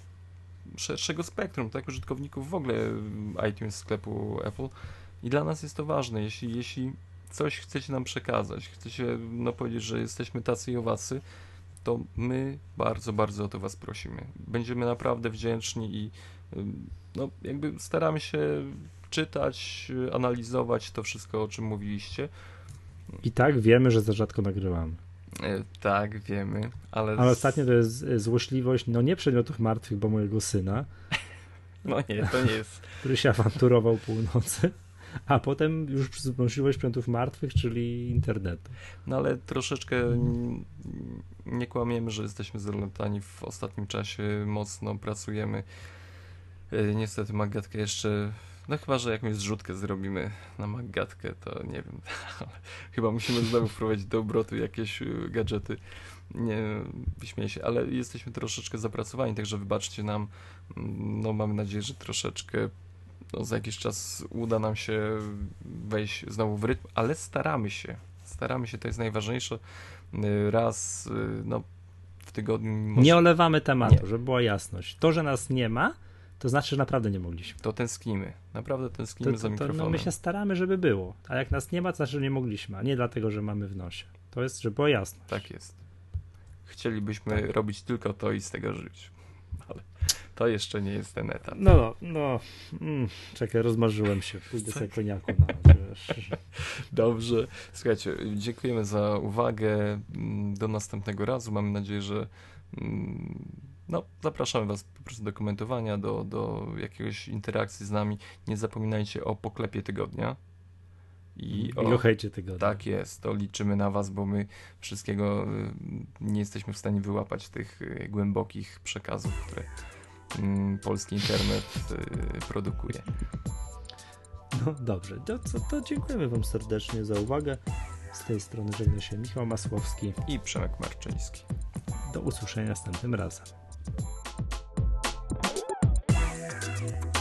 szerszego spektrum, tak, użytkowników w ogóle iTunes sklepu Apple i dla nas jest to ważne, jeśli, jeśli coś chcecie nam przekazać, chcecie no, powiedzieć, że jesteśmy tacy i owacy, to my bardzo, bardzo o to was prosimy. Będziemy naprawdę wdzięczni i no, jakby staramy się czytać, analizować to wszystko, o czym mówiliście. I tak wiemy, że za rzadko nagrywamy. E, Tak, wiemy, ale. Ale ostatnio to jest e, złośliwość, no nie przedmiotów martwych, bo mojego syna, [laughs] No nie, to nie jest. [laughs] który się awanturował północy, a potem już złośliwość przedmiotów martwych, czyli internetu. No ale troszeczkę nie kłamiemy, że jesteśmy zalotani w ostatnim czasie, mocno pracujemy. E, Niestety Maggatkę jeszcze. No chyba, że jakąś zrzutkę zrobimy na Maggatkę, to nie wiem. [laughs] chyba musimy znowu wprowadzić do obrotu jakieś y, gadżety. Nie, wyśmieję się, ale jesteśmy troszeczkę zapracowani, także wybaczcie nam. No mamy nadzieję, że troszeczkę no, za jakiś czas uda nam się wejść znowu w rytm, ale staramy się. Staramy się, to jest najważniejsze. Y, Raz y, no, w tygodniu. Może... Nie olewamy tematu, Nie. żeby była jasność. To, że nas nie ma, to znaczy, że naprawdę nie mogliśmy. To tęsknimy. Naprawdę tęsknimy To, za to, to, mikrofonem. no my się staramy, żeby było. A jak nas nie ma, to znaczy, że nie mogliśmy, a nie dlatego, że mamy w nosie. To jest, żeby była jasność. Tak jest. Chcielibyśmy robić tylko to i z tego żyć. [laughs] Ale To jeszcze nie jest ten etap. No, no, no. Mm, czekaj, rozmarzyłem się. Pójdę sobie koniaku na. [laughs] Dobrze. Słuchajcie, dziękujemy za uwagę. Mm, Do następnego razu. Mamy nadzieję, że mm, no, zapraszamy Was po prostu do komentowania, do, do jakiegoś interakcji z nami. Nie zapominajcie o poklepie tygodnia. I I o, o hejcie tego. tak jest, to liczymy na Was, bo my wszystkiego y, nie jesteśmy w stanie wyłapać tych y, głębokich przekazów, które mm, polski internet y, produkuje. No dobrze, to, co, to dziękujemy Wam serdecznie za uwagę. Z tej strony żegna się Michał Masłowski. I Przemek Marczyński. Do usłyszenia następnym razem. Thank